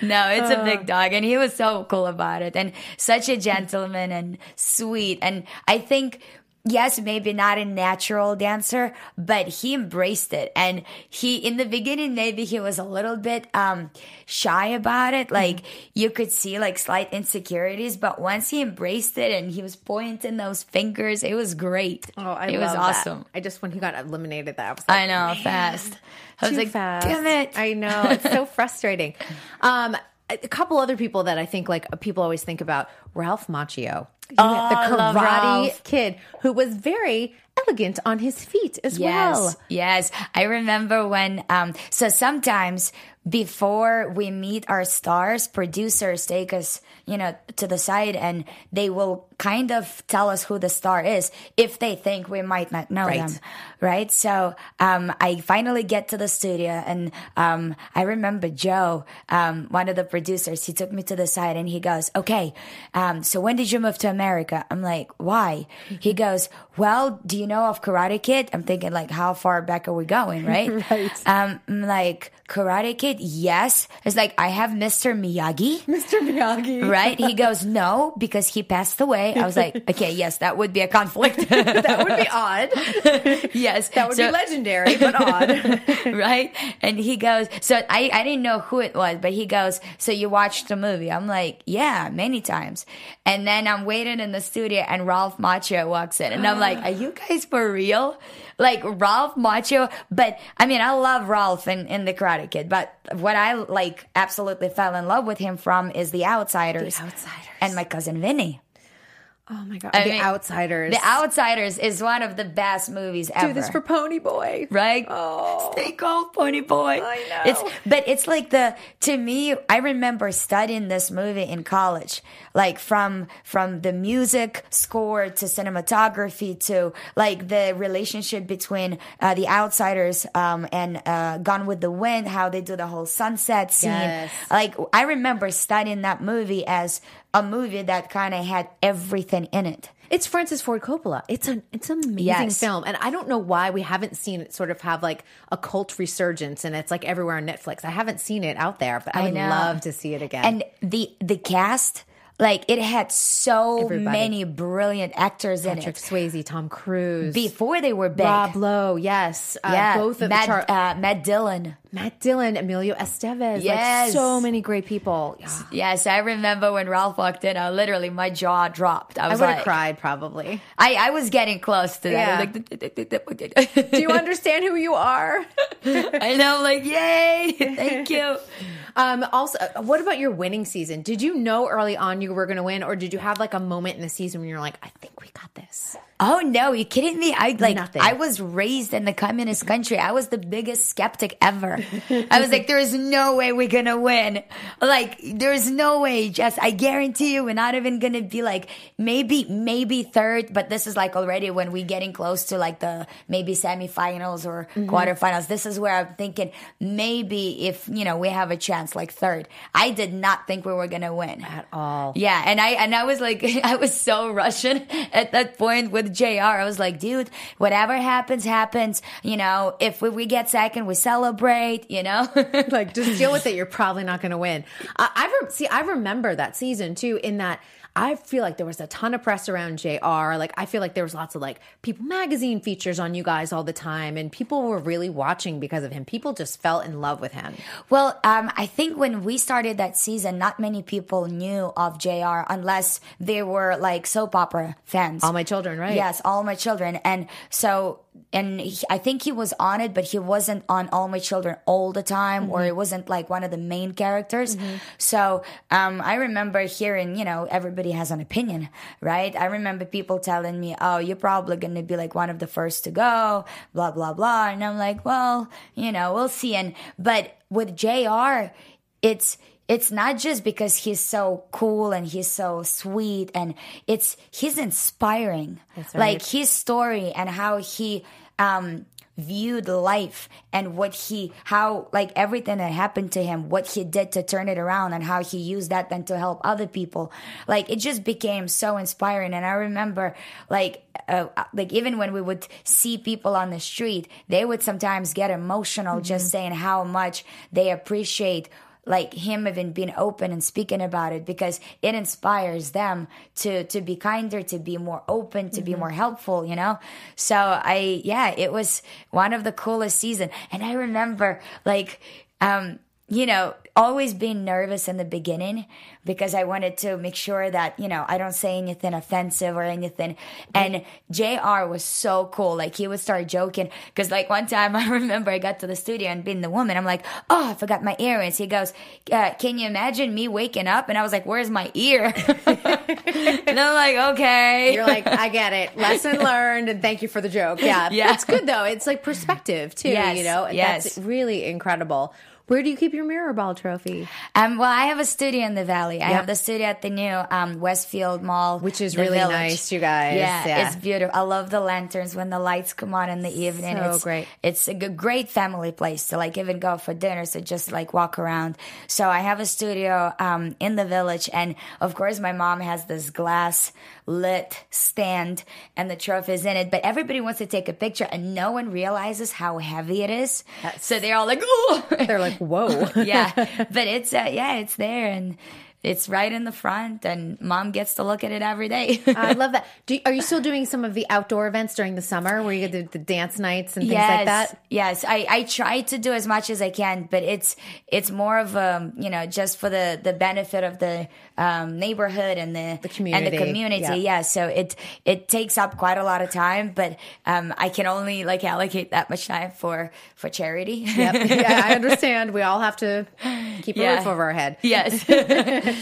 no, it's a Uh. big dog, and he was so cool about it, and such a gentleman and sweet. And I think yes, maybe not a natural dancer, but he embraced it. And he, in the beginning, maybe he was a little bit um, shy about it. Like you could see like slight insecurities, but once he embraced it and he was pointing those fingers, it was great. Oh, I it was that. awesome. I just when he got eliminated, that I was like, I know, "Man, fast. I was too like, fast. damn it. I know it's so frustrating. Um, a couple other people that I think like people always think about Ralph Macchio, Oh, the karate kid who was very elegant on his feet as Yes, well. yes. I remember when, um, so sometimes before we meet our stars, producers take us, you know, to the side and they will kind of tell us who the star is if they think we might not know Right. them. Right. So, um, I finally get to the studio and, um, I remember Joe, um, one of the producers, he took me to the side and he goes, okay, um, so when did you move to America? I'm like, why? He goes, well, do you know of Karate Kid? I'm thinking like, how far back are we going? Right. Right. Um, I'm like, Karate Kid? Yes. It's like, I have Mr. Miyagi. Mr. Miyagi. Right? He goes, no, because he passed away. I was like, okay, yes, that would be a conflict. that would be odd. yes. That would So- be legendary, but odd. right? And he goes, so I, I didn't know who it was, but he goes, so you watched the movie? I'm like, yeah, many times. And then I'm waiting in the studio and Ralph Macchio walks in and I'm like, are you guys for real? Like Ralph Macchio, but I mean, I love Ralph in, in The Karate Kid, but what I like absolutely fell in love with him from is The Outsiders. Outsiders. And my cousin Vinny. Oh my god, I The mean, Outsiders. The Outsiders is one of the best movies ever. Do this for Pony Boy. right? Oh. Stay cold, pony boy. I know. It's but it's like the to me. I remember studying this movie in college, like from from the music score to cinematography to like the relationship between uh, the outsiders um, and uh, Gone with the Wind, how they do the whole sunset scene. Yes. Like I remember studying that movie as a movie that kind of had everything in it. It's Francis Ford Coppola. It's an it's an amazing Yes. film, and I don't know why we haven't seen it sort of have like a cult resurgence, and it's like everywhere on Netflix. I haven't seen it out there, but I, I would know. love to see it again. And the the cast, like it had so Everybody. many brilliant actors in Patrick it Swayze, Tom Cruise, before they were big. Rob Lowe, yes, uh, yeah, both of Matt, Char- uh, Matt Dillon. Matt Dillon, Emilio Estevez, Yes. like so many great people. Yeah. Yes, I remember when Ralph walked in. I literally my jaw dropped. I I was would have like, cried probably. I, I was getting close to that. Yeah. I like, Do you understand who you are? I know, like, yay, thank you. Um, also, what about your winning season? Did you know early on you were going to win, or did you have like a moment in the season when you're like, I think we got this? Oh no, you kidding me? I like Nothing. I was raised in the communist country. I was the biggest skeptic ever. I was like, there is no way we're gonna win. Like, there's no way. Just I guarantee you, we're not even gonna be like maybe maybe third. But this is like already when we're getting close to like the maybe semifinals or mm-hmm. quarterfinals. This is where I'm thinking maybe if you know we have a chance like third. I did not think we were gonna win At all. yeah, and I and I was like, I was so Russian at that point with Jr. I was like, dude, whatever happens, happens. You know, if we, we get second, we celebrate. You know, like just deal with it. You're probably not going to win. I, I rem- see. I remember that season too. In that, I feel like there was a ton of press around Jr. Like I feel like there was lots of like People magazine features on you guys all the time, and people were really watching because of him. People just fell in love with him. Well, um, I think when we started that season, not many people knew of JR unless they were like soap opera fans. All my children, right? Yes, all my children. And so, and he, I think he was on it, but he wasn't on All My Children all the time, or it wasn't like one of the main characters. So, um, I remember hearing, you know, everybody has an opinion, right? I remember people telling me, oh, you're probably going to be like one of the first to go, blah, blah, blah. And I'm like, well, you know, we'll see. And, but with JR, it's, it's not just because he's so cool and he's so sweet and it's he's inspiring. Right. like his story and how he um viewed life and what he how like everything that happened to him what he did to turn it around and how he used that then to help other people. Like it just became so inspiring. And i remember like uh, like even when we would see people on the street they would sometimes get emotional just saying how much they appreciate like him even being open and speaking about it because it inspires them to to be kinder to be more open to be more helpful you know? So i yeah it was one of the coolest season. And i remember like um you know, always being nervous in the beginning because I wanted to make sure that, you know, I don't say anything offensive or anything. And JR was so cool. Like he would start joking because like one time I remember I got to the studio and being the woman, I'm like, oh, I forgot my earrings. He goes, uh, can you imagine me waking up? And I was like, where's my ear? and I'm like, okay. You're like, I get it. Lesson learned, and thank you for the joke. Yeah, Yeah. It's good though. It's like perspective too. Yes, You know, and yes. that's really incredible. Where do you keep your mirror ball trophy? Um, well, I have a studio in the valley. I Yep. have the studio at the new um, Westfield Mall, Which is really Village. nice, you guys. Yeah, Yeah. it's beautiful. I love the lanterns when the lights come on in the evening. So it's great. It's a great family place to like even go for dinner, so just like walk around. So I have a studio um, in the village, and of course, my mom has this glass lit stand, and the trophy's in it. But everybody wants to take a picture, and no one realizes how heavy it is. So they're all like, "Oh!" They're like, whoa. yeah, but it's uh, yeah, it's there and it's right in the front, and mom gets to look at it every day. I love that. Do, are you still doing some of the outdoor events during the summer where you get the, the dance nights and things yes, like that? Yes, I, I try to do as much as I can, but it's it's more of um you know just for the the benefit of the um, neighborhood and the, The community, and the community. yeah. Yeah. so it it takes up quite a lot of time, but um I can only like allocate that much time for for charity. Yep. yeah, I understand. We all have to keep a Yeah. roof over our head. Yes.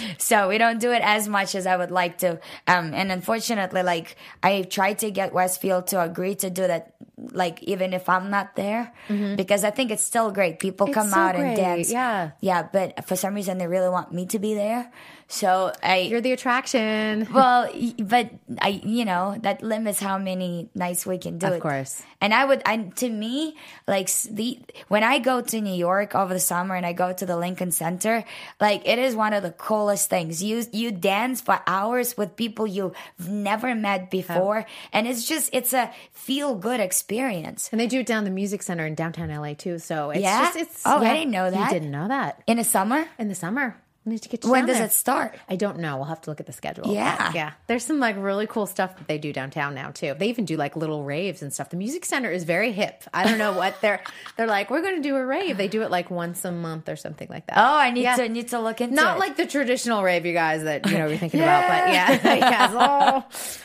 so we don't do it as much as I would like to. Um, and unfortunately, like I tried to get Westfield to agree to do that, like even if I'm not there, because I think it's still great. People It's come so out great, and dance. yeah. Yeah. But for some reason, they really want me to be there. So I, You're the attraction. well, but I, you know, that limits how many nights we can do Of it. course. And I would, I, to me, like the when I go to New York over the summer and I go to the Lincoln Center, like it is one of the coolest things. You you dance for hours with people you've never met before, and it's just it's a feel good experience. And they do it down the music center in downtown LA too. So it's Yeah? just it's Oh, I didn't know that. You didn't know that. In the summer, In the summer. We need to get you when does there. it start? I don't know. We'll have to look at the schedule. Yeah. Yeah. There's some like really cool stuff that they do downtown now too. They even do like little raves and stuff. The music center is very hip. I don't know what they're they're like, we're gonna do a rave. They do it like once a month or something like that. Oh, I need Yeah. to need to look into Not it. like the traditional rave, you guys, that you know you're thinking about, but yeah, yes, oh,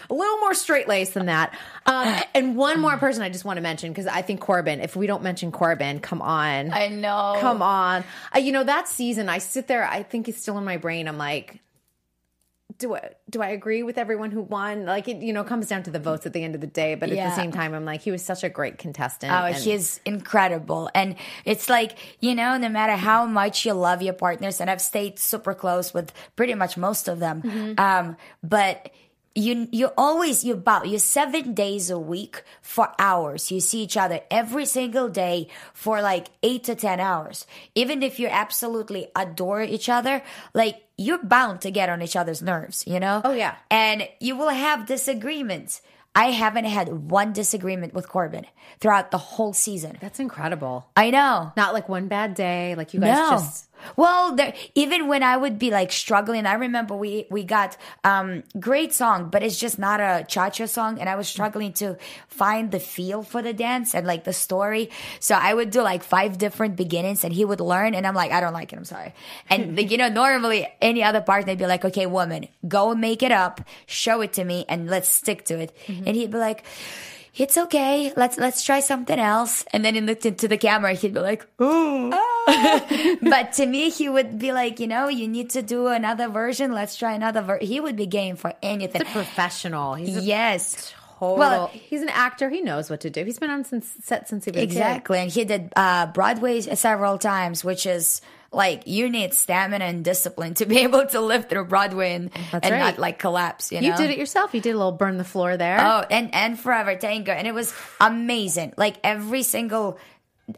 a little more straight laced than that. Um, and one more person I just want to mention because I think Corbin. If we don't mention Corbin, come on, I know. come on. Uh, you know that season, I sit there. I think it's still in my brain. I'm like, do I do I agree with everyone who won? Like it, you know, comes down to the votes at the end of the day. But at the same time, I'm like, he was such a great contestant. Oh, and- he's incredible. And it's like, you know, no matter how much you love your partners, and I've stayed super close with pretty much most of them. Mm-hmm. Um, but you, you always, you about, you seven days a week for hours. You see each other every single day for like eight to 10 hours. Even if you absolutely adore each other, like you're bound to get on each other's nerves, you know? Oh, yeah. And you will have disagreements. I haven't had one disagreement with Corbin throughout the whole season. that's incredible. I know. Not like one bad day. Like you guys No. just Well, there, even when I would be like struggling, I remember we we got um great song, but it's just not a cha cha song, and I was struggling to find the feel for the dance and like the story. So I would do like five different beginnings, and he would learn, and I'm like, I don't like it. I'm sorry. And like, you know, normally any other partner would be like, okay, woman, go make it up, show it to me, and let's stick to it. And he'd be like. It's okay. Let's let's try something else. And then he looked into the camera. He'd be like, "Ooh." but to me, he would be like, you know, you need to do another version. Let's try another. He would be game for anything. He's a professional. He's a yes. total. Well- he's an actor. He knows what to do. He's been on since set since he was a kid. Exactly. And he did uh, Broadway several times, which is like you need stamina and discipline to be able to live through Broadway and, That's and right. not like collapse. You know, You did it yourself. You did a little burn the floor there. Oh, and and Forever Tango, and it was amazing. Like every single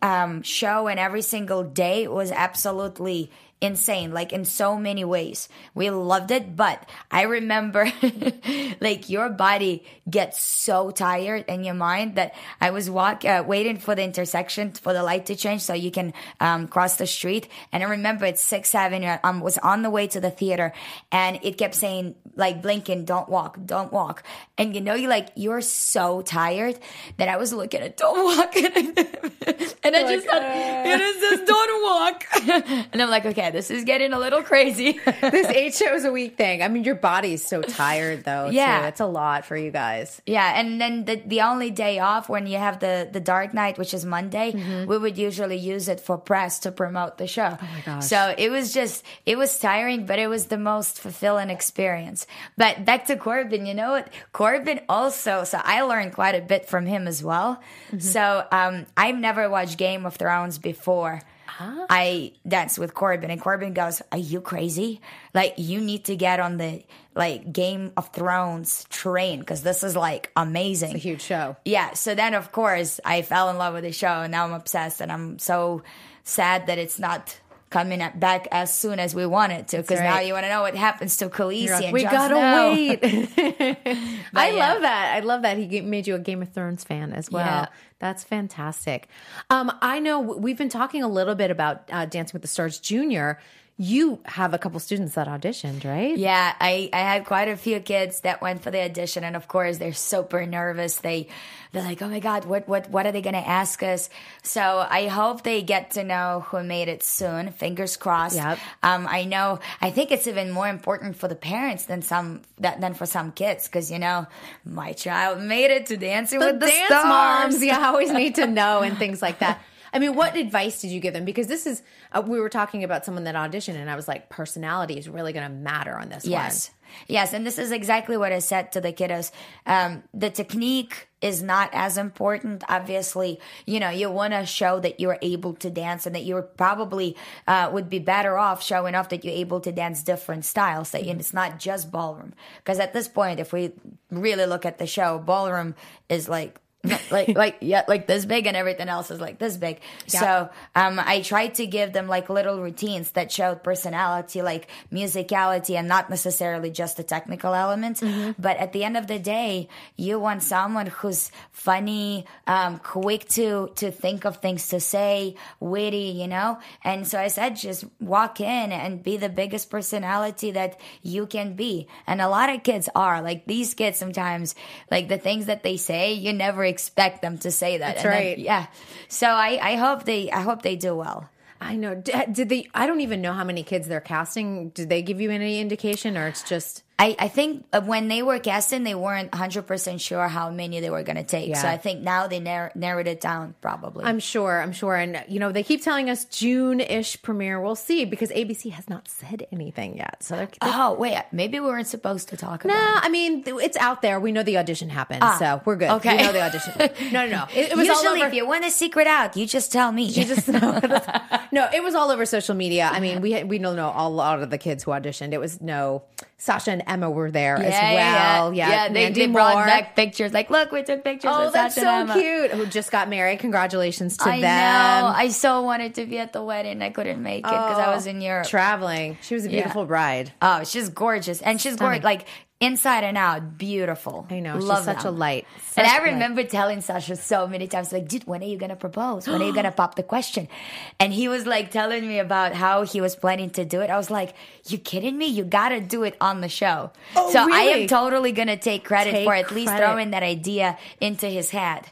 um, show and every single day was absolutely insane, like in so many ways. We loved it, but I remember like your body gets so tired in your mind that I was walk uh, waiting for the intersection for the light to change so you can um, cross the street. And I remember it's Sixth Avenue. I um, was on the way to the theater, and it kept saying like blinking, "Don't walk, don't walk." And you know, you like you're so tired that I was looking at "Don't walk," and I just thought, and it says "Don't walk," and I'm like, okay, this is getting a little crazy. this eight shows a week thing. I mean, your body's so tired though. Yeah. too. it's a lot for you guys. Yeah, and then the the only day off when you have the the dark night, which is Monday, Mm-hmm. we would usually use it for press to promote the show. Oh my gosh. So it was just it was tiring, but it was the most fulfilling experience. But back to Corbin, you know what? Corbin also. So I learned quite a bit from him as well. Mm-hmm. So um, I've never watched Game of Thrones before. Ah. I danced with Corbin, and Corbin goes, "Are you crazy? Like you need to get on the like Game of Thrones train because this is like amazing, It's a huge show. yeah. So then, of course, I fell in love with the show, and now I'm obsessed, and I'm so sad that it's not coming back as soon as we want it to because now you want to know what happens to Khaleesi like, and we gotta Snow." wait. I yeah. love that. I love that he made you a Game of Thrones fan as well. Yeah. That's fantastic. Um, I know we've been talking a little bit about uh, Dancing with the Stars Junior. You have a couple students that auditioned, right? Yeah, I, I had quite a few kids that went for the audition, and of course they're super nervous. They they're like, oh my god, what what what are they gonna ask us? So I hope they get to know who made it soon. Fingers crossed. Yep. Um, I know. I think it's even more important for the parents than some that than for some kids because you know my child made it to Dancing The with the dance Stars. moms, yeah, always need to know and things like that. I mean, what advice did you give them? Because this is, uh, we were talking about someone that auditioned, and I was like, personality is really going to matter on this Yes. Yes, and this is exactly what I said to the kiddos. Um, the technique is not as important. Obviously, you know, you want to show that you're able to dance and that you're probably uh, would be better off showing off that you're able to dance different styles. That it's not just ballroom. Because at this point, if we really look at the show, ballroom is like like like yeah like this big and everything else is like this big. So um i tried to give them like little routines that showed personality like musicality and not necessarily just the technical elements. But at the end of the day you want someone who's funny um quick to to think of things to say witty you know? And so i said just walk in and be the biggest personality that you can be. And a lot of kids are. Like these kids sometimes like the things that they say you never expect them to say that That's And then- right. yeah so i i hope they i hope they do well I know. Did they? I don't even know how many kids they're casting. Did they give you any indication, or it's just? I, I think uh, when they were casting, they weren't 100% sure how many they were going to take. So I think now they narr- narrowed it down, probably. I'm sure. I'm sure. And you know, they keep telling us June-ish premiere. We'll see because ABC has not said anything yet. So they're. they're oh, wait, maybe we weren't supposed to talk about no, it. I mean it's out there. We know the audition happened, Ah, so we're good. okay. we know the audition. No, no, no. It, it was all Usually, over. if you want a secret out, you just tell me. You just no, it was all over social media. I mean, we we don't know a lot of the kids who auditioned. It was no Sasha and Emma were there as Yeah, yeah, well. yeah. Yeah, they, Mandy they brought Moore. back pictures. Like, look, we took pictures. Oh, that's Sasha so cute. Who just got married? Congratulations to I them. know. I so wanted to be at the wedding. I couldn't make it because I oh, was in Europe. traveling. She was a Yeah. beautiful bride. Oh, she's gorgeous, and she's gorgeous, like inside and out, beautiful. I know. Love she's such them. a light. And I a light. remember telling Sasha so many times, like, dude, when are you gonna propose? When are you gonna pop the question? And he was like telling me about how he was planning to do it. I was like, you kidding me? You gotta do it on the show. Oh, so I am totally gonna take credit Take for at least credit. throwing that idea into his head.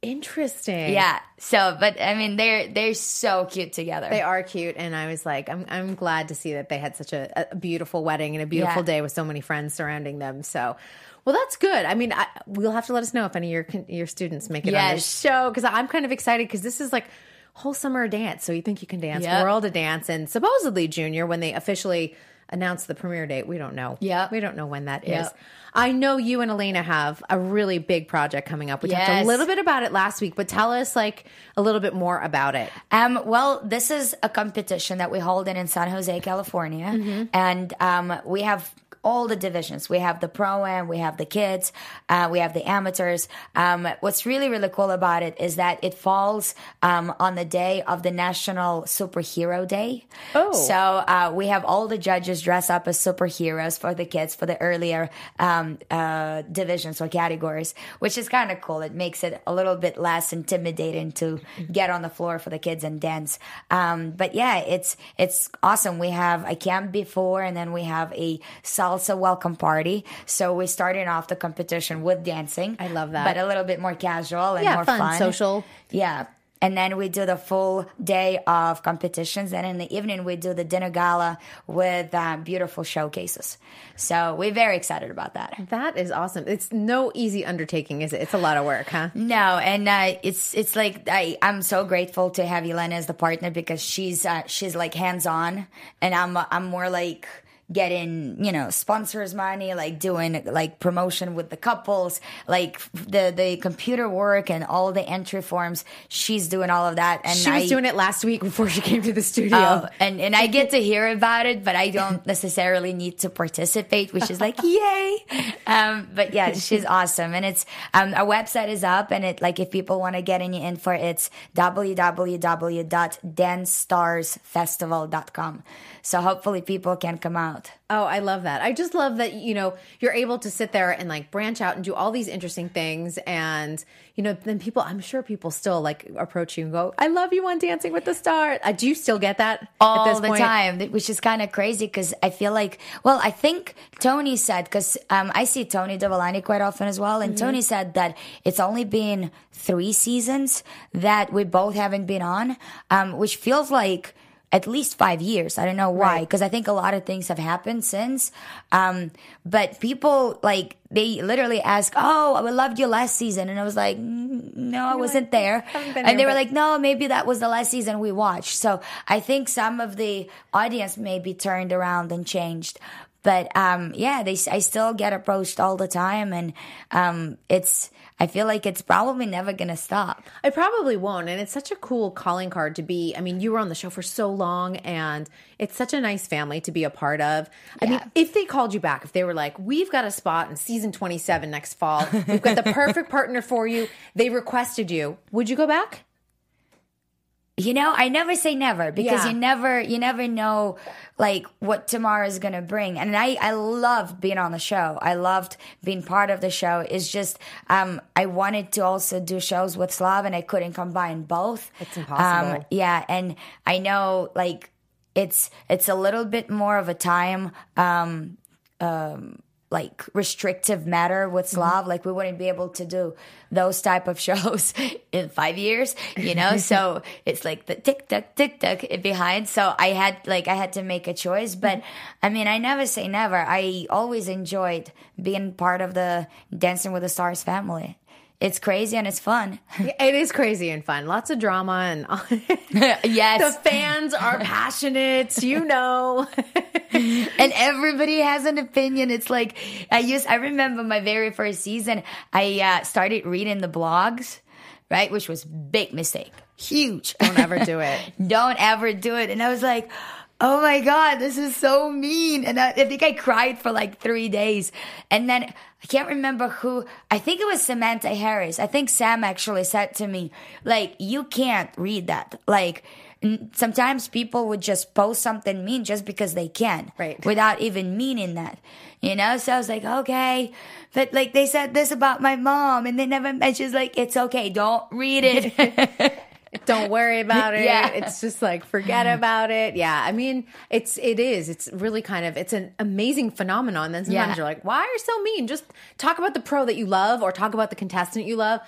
Interesting. Yeah. So, but I mean, they're they're so cute together. They are cute, and I was like, I'm I'm glad to see that they had such a, a beautiful wedding and a beautiful Yeah. day with so many friends surrounding them. So, well, that's good. I mean, I, we'll have to let us know if any of your your students make it on this show because I'm kind of excited because this is like whole summer dance. So you think you can dance, Yep. world of dance, and supposedly junior when they officially announce the premiere date. We don't know. Yeah, we don't know when that is. I know you and Elena have a really big project coming up. We talked a little bit about it last week, but tell us like a little bit more about it. Um, well, this is a competition that we hold in, in San Jose, California, Mm-hmm. and um, we have all the divisions. We have the pro am, we have the kids, uh, we have the amateurs. Um, what's really really cool about it is that it falls um, on the day of the National Superhero Day. Oh. so uh, we have all the judges dress up as superheroes for the kids for the earlier um, uh, divisions or categories, which is kind of cool. It makes it a little bit less intimidating to get on the floor for the kids and dance. Um, but yeah, it's it's awesome. We have a camp before, and then we have a salsa welcome party. So we're starting off the competition with dancing. I love that. but a little bit more casual and Yeah, more fun, fun, social. Yeah. And then we do the full day of competitions. And in the evening, we do the dinner gala with uh, beautiful showcases. So we're very excited about that. That is awesome. It's no easy undertaking, is it? It's a lot of work, huh? No, and uh, it's it's like I I'm so grateful to have Elena as the partner because she's uh, she's like hands on, and I'm I'm more like getting you know sponsors money like doing like promotion with the couples like the the computer work and all the entry forms she's doing all of that and she was I, doing it last week before she came to the studio. Oh, and and I get to hear about it, but I don't necessarily need to participate, which is like yay. Um, but yeah, she's awesome, and it's um, our website is up, and it like if people want to get any info, it's www.dancestarsfestival.com. So hopefully people can come out. Oh, I love that. I just love that, you know, you're able to sit there and like branch out and do all these interesting things. And, you know, then people, I'm sure people still like approach you and go, I love you on Dancing with the Stars. Uh, do you still get that at all this the point? time, which is kind of crazy because I feel like, well, I think Tony said because um, I see Tony Dovolani quite often as well, and Mhm. Tony said that it's only been three seasons that we both haven't been on, um, which feels like at least five years. I don't know why, because I think a lot of things have happened since. Um, but people like they literally ask, "Oh, I loved you last season," and I was like, "Mm, "No, I wasn't there." haven't And they there, were but- like, "No, maybe that was the last season we watched." So I think some of the audience maybe turned around and changed. But um, yeah, they I still get approached all the time, and um, it's I feel like it's probably never gonna stop. I probably won't. And it's such a cool calling card to be. I mean, you were on the show for so long and it's such a nice family to be a part of. I mean, if they called you back, if they were like, we've got a spot in season 27 next fall, we've got the perfect partner for you, they requested you, would you go back? You know, I never say never because Yeah. you never you never know like what tomorrow is gonna bring. And I I loved being on the show. I loved being part of the show. It's just um I wanted to also do shows with Slav and I couldn't combine both. It's impossible. Um, yeah, and I know like it's it's a little bit more of a time um um like restrictive matter with mm-hmm. Slav. Like we wouldn't be able to do those type of shows in five years, you know? so it's like the tick tock, tick tock behind. So I had like I had to make a choice. But mm-hmm. I mean I never say never. I always enjoyed being part of the Dancing with the Stars family. It's crazy and it's fun. It is crazy and fun. Lots of drama and yes. the fans are passionate, you know. and everybody has an opinion. It's like I used. I remember my very first season. I uh, started reading the blogs, right, which was big mistake, huge. Don't ever do it. Don't ever do it. And I was like. Oh my God, this is so mean. And I, I think I cried for like three days. And then I can't remember who, I think it was Samantha Harris. I think Sam actually said to me, like, you can't read that. Like, sometimes people would just post something mean just because they can. Right. Without even meaning that. You know? So I was like, okay. But like, they said this about my mom and they never, she's like, it's okay. Don't read it. Don't worry about it. Yeah. It's just like forget about it. Yeah. I mean, it's it is. It's really kind of it's an amazing phenomenon. Then sometimes Yeah. you're like, why are you so mean? Just talk about the pro that you love or talk about the contestant you love.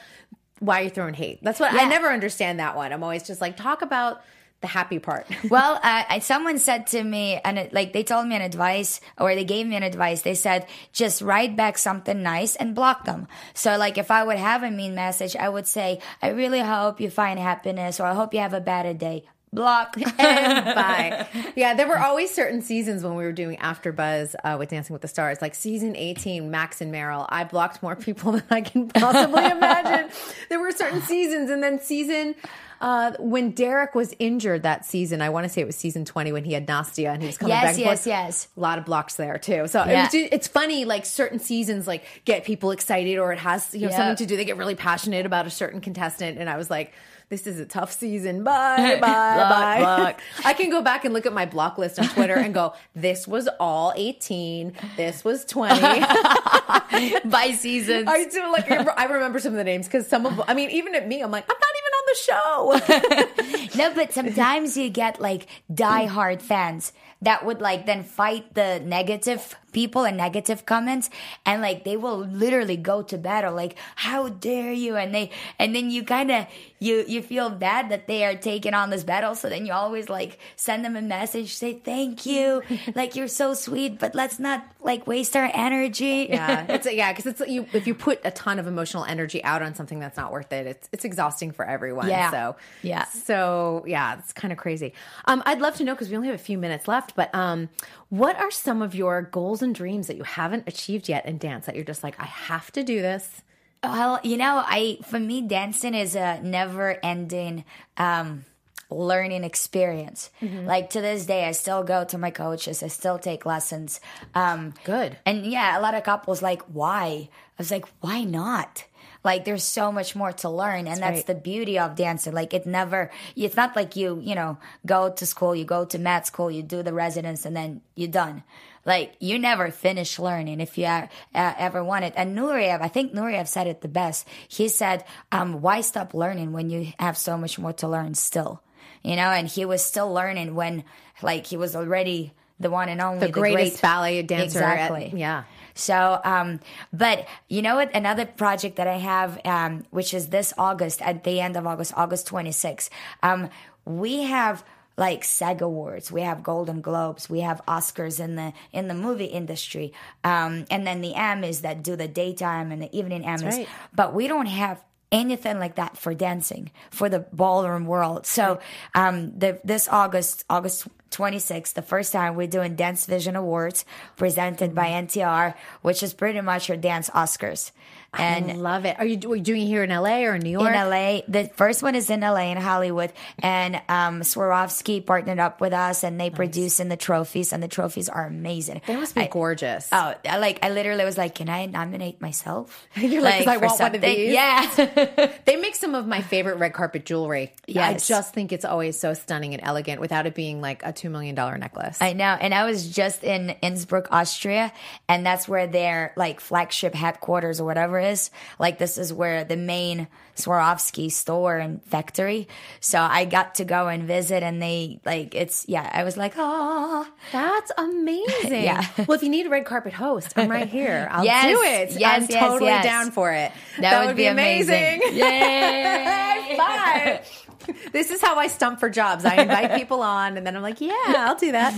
Why are you throwing hate? That's what I never understand that one. I'm always just like, talk about the happy part. well, uh, someone said to me, and it, like they told me an advice, or they gave me an advice. They said just write back something nice and block them. So, like if I would have a mean message, I would say, "I really hope you find happiness," or "I hope you have a better day." Block. and bye. Yeah, there were always certain seasons when we were doing After Buzz uh, with Dancing with the Stars, like season 18, Max and Meryl. I blocked more people than I can possibly imagine. There were certain seasons, and then season. Uh, when Derek was injured that season, I want to say it was season 20 when he had Nastia and he was coming Yes, back and yes, yes. A lot of blocks there too. So Yeah. it was, it's funny, like certain seasons, like get people excited or it has you know Yeah. something to do. They get really passionate about a certain contestant, and I was like, "This is a tough season. Bye, bye, bye." block. I can go back and look at my block list on Twitter and go, "This was all 18. This was 20." By seasons. I do like I remember some of the names because some of I mean even at me I'm like I'm not even on the show. no, but sometimes you get like diehard fans that would like then fight the negative people and negative comments and like they will literally go to battle like how dare you and they and then you kind of you you feel bad that they are taking on this battle so then you always like send them a message say thank you like you're so sweet but let's not like waste our energy yeah, it's yeah because it's you if you put a ton of emotional energy out on something that's not worth it, it's it's exhausting for everyone. Yeah. So Yeah. So yeah, it's kind of crazy. Um, I'd love to know because we only have a few minutes left, but um, what are some of your goals and dreams that you haven't achieved yet in dance that you're just like I have to do this? Well, you know, I for me dancing is a never ending um learning experience. Like to this day I still go to my coaches, I still take lessons. Um Good. And yeah, a lot of couples like why? I was like, why not? Like there's so much more to learn and that's right. the beauty of dancing. Like it never it's not like you, you know, go to school, you go to mat school, you do the residence and then you're done. Like you never finish learning if you uh, uh, ever want it. And Nureyev, I think Nureyev said it the best. He said, um, "Why stop learning when you have so much more to learn still?" You know, and he was still learning when, like, he was already the one and only The greatest great- ballet dancer at- Exactly. yeah. So, um, but you know what? Another project that I have, um, which is this August, at the end of August, August 26th, um, we have like SAG awards, we have Golden Globes, we have Oscars in the in the movie industry, um, and then the Emmys that do the daytime and the evening Emmys. right. But we don't have anything like that for dancing for the ballroom world. So um, the, this August, August 26th, the first time we're doing Dance Vision Awards presented by NTR, which is pretty much your dance Oscars. And I love it. Are you, are you doing it here in LA or in New York? In LA, the first one is in LA in Hollywood, and um, Swarovski partnered up with us, and they produce in the trophies, and the trophies are amazing. They must be I- gorgeous. Oh, I like I literally was like, can I nominate myself? You're like, 'cause I want one of these. Yeah. They make some of my favorite red carpet jewelry. Yes. I just think it's always so stunning and elegant without it being like a $2 million necklace. I know. And I was just in Innsbruck, Austria, and that's where their like flagship headquarters or whatever is. Like this is where the main Swarovski store and factory. So I got to go and visit and they like it's yeah, I was like, oh That's amazing. Yeah. Well, if you need a red carpet host, I'm right here. I'll Yes, do it. yes, I'm yes, totally yes. down for it. That would be amazing. Yay! High five. This is how I stump for jobs. I invite people on, and then I'm like, "Yeah, I'll do that."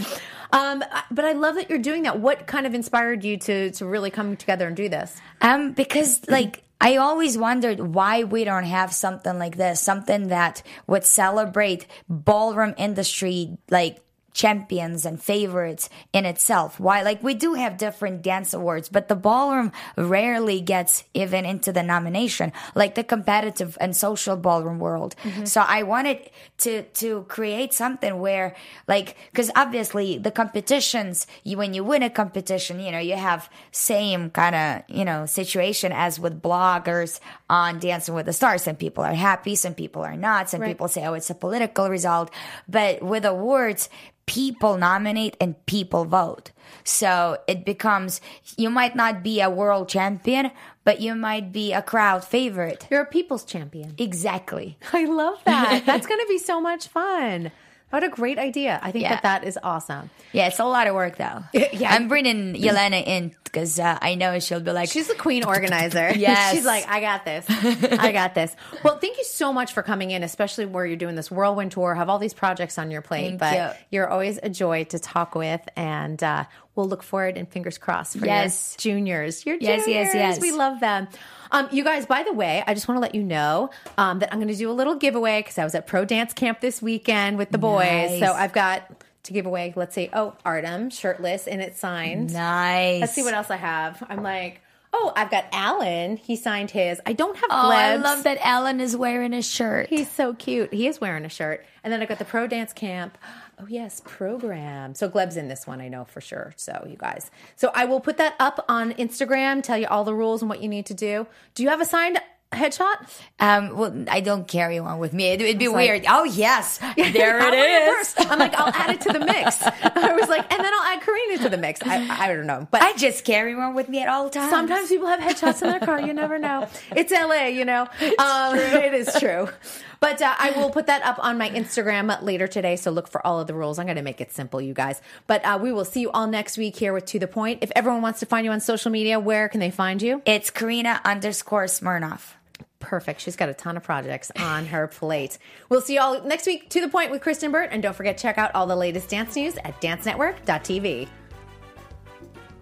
Um, but I love that you're doing that. What kind of inspired you to to really come together and do this? Um, because like I always wondered why we don't have something like this, something that would celebrate ballroom industry like champions and favorites in itself. Why like we do have different dance awards, but the ballroom rarely gets even into the nomination, like the competitive and social ballroom world. Mm-hmm. So I wanted to to create something where like because obviously the competitions you when you win a competition you know you have same kind of you know situation as with bloggers on dancing with the stars some people are happy some people are not some Right. people say oh it's a political result but with awards people nominate and people vote so it becomes you might not be a world champion but you might be a crowd favorite You're a people's champion. exactly I love that. That's going to be so much fun. What a great idea. I think Yeah. that that is awesome. Yeah, it's a lot of work though. Yeah. I'm bringing Yelena in because uh, I know she'll be like, She's the queen organizer. Yes. She's like, I got this. I got this. Well, thank you so much for coming in, especially where you're doing this whirlwind tour, have all these projects on your plate. Thank but you. are always a joy to talk with, and uh, we'll look forward and fingers crossed for Yes. your juniors. Your Yes, juniors. yes, yes. We love them. Um, you guys, by the way, I just want to let you know um, that I'm going to do a little giveaway because I was at Pro Dance Camp this weekend with the boys. Nice. So I've got to give away, let's see, oh, Artem, shirtless, and it's signed. nice. Let's see what else I have. I'm like, oh, I've got Alan. He signed his. I don't have Oh, I Gleb's. love that Alan is wearing a shirt. He's so cute. He is wearing a shirt. And then I got the Pro Dance Camp. Oh yes, program. So Gleb's in this one, I know for sure. So you guys. So I will put that up on Instagram, tell you all the rules and what you need to do. Do you have a signed headshot? Um, well, I don't carry one with me. It, would be like- weird. oh yes, there it is. I'm like, I'll add it to the mix. I was like, and then I'll add Karina to the mix. I, I don't know, but I just carry one with me at all times. Sometimes people have headshots in their car. You never know. It's LA, you know. Um, it is true. But uh, I will put that up on my Instagram later today. So look for all of the rules. I'm going to make it simple, you guys. But uh, we will see you all next week here with To the Point. If everyone wants to find you on social media, where can they find you? It's Karina underscore Smirnoff. Perfect. She's got a ton of projects on her plate. We'll see you all next week. To the Point with Kristyn Burtt. And don't forget check out all the latest dance news at dancenetwork.tv.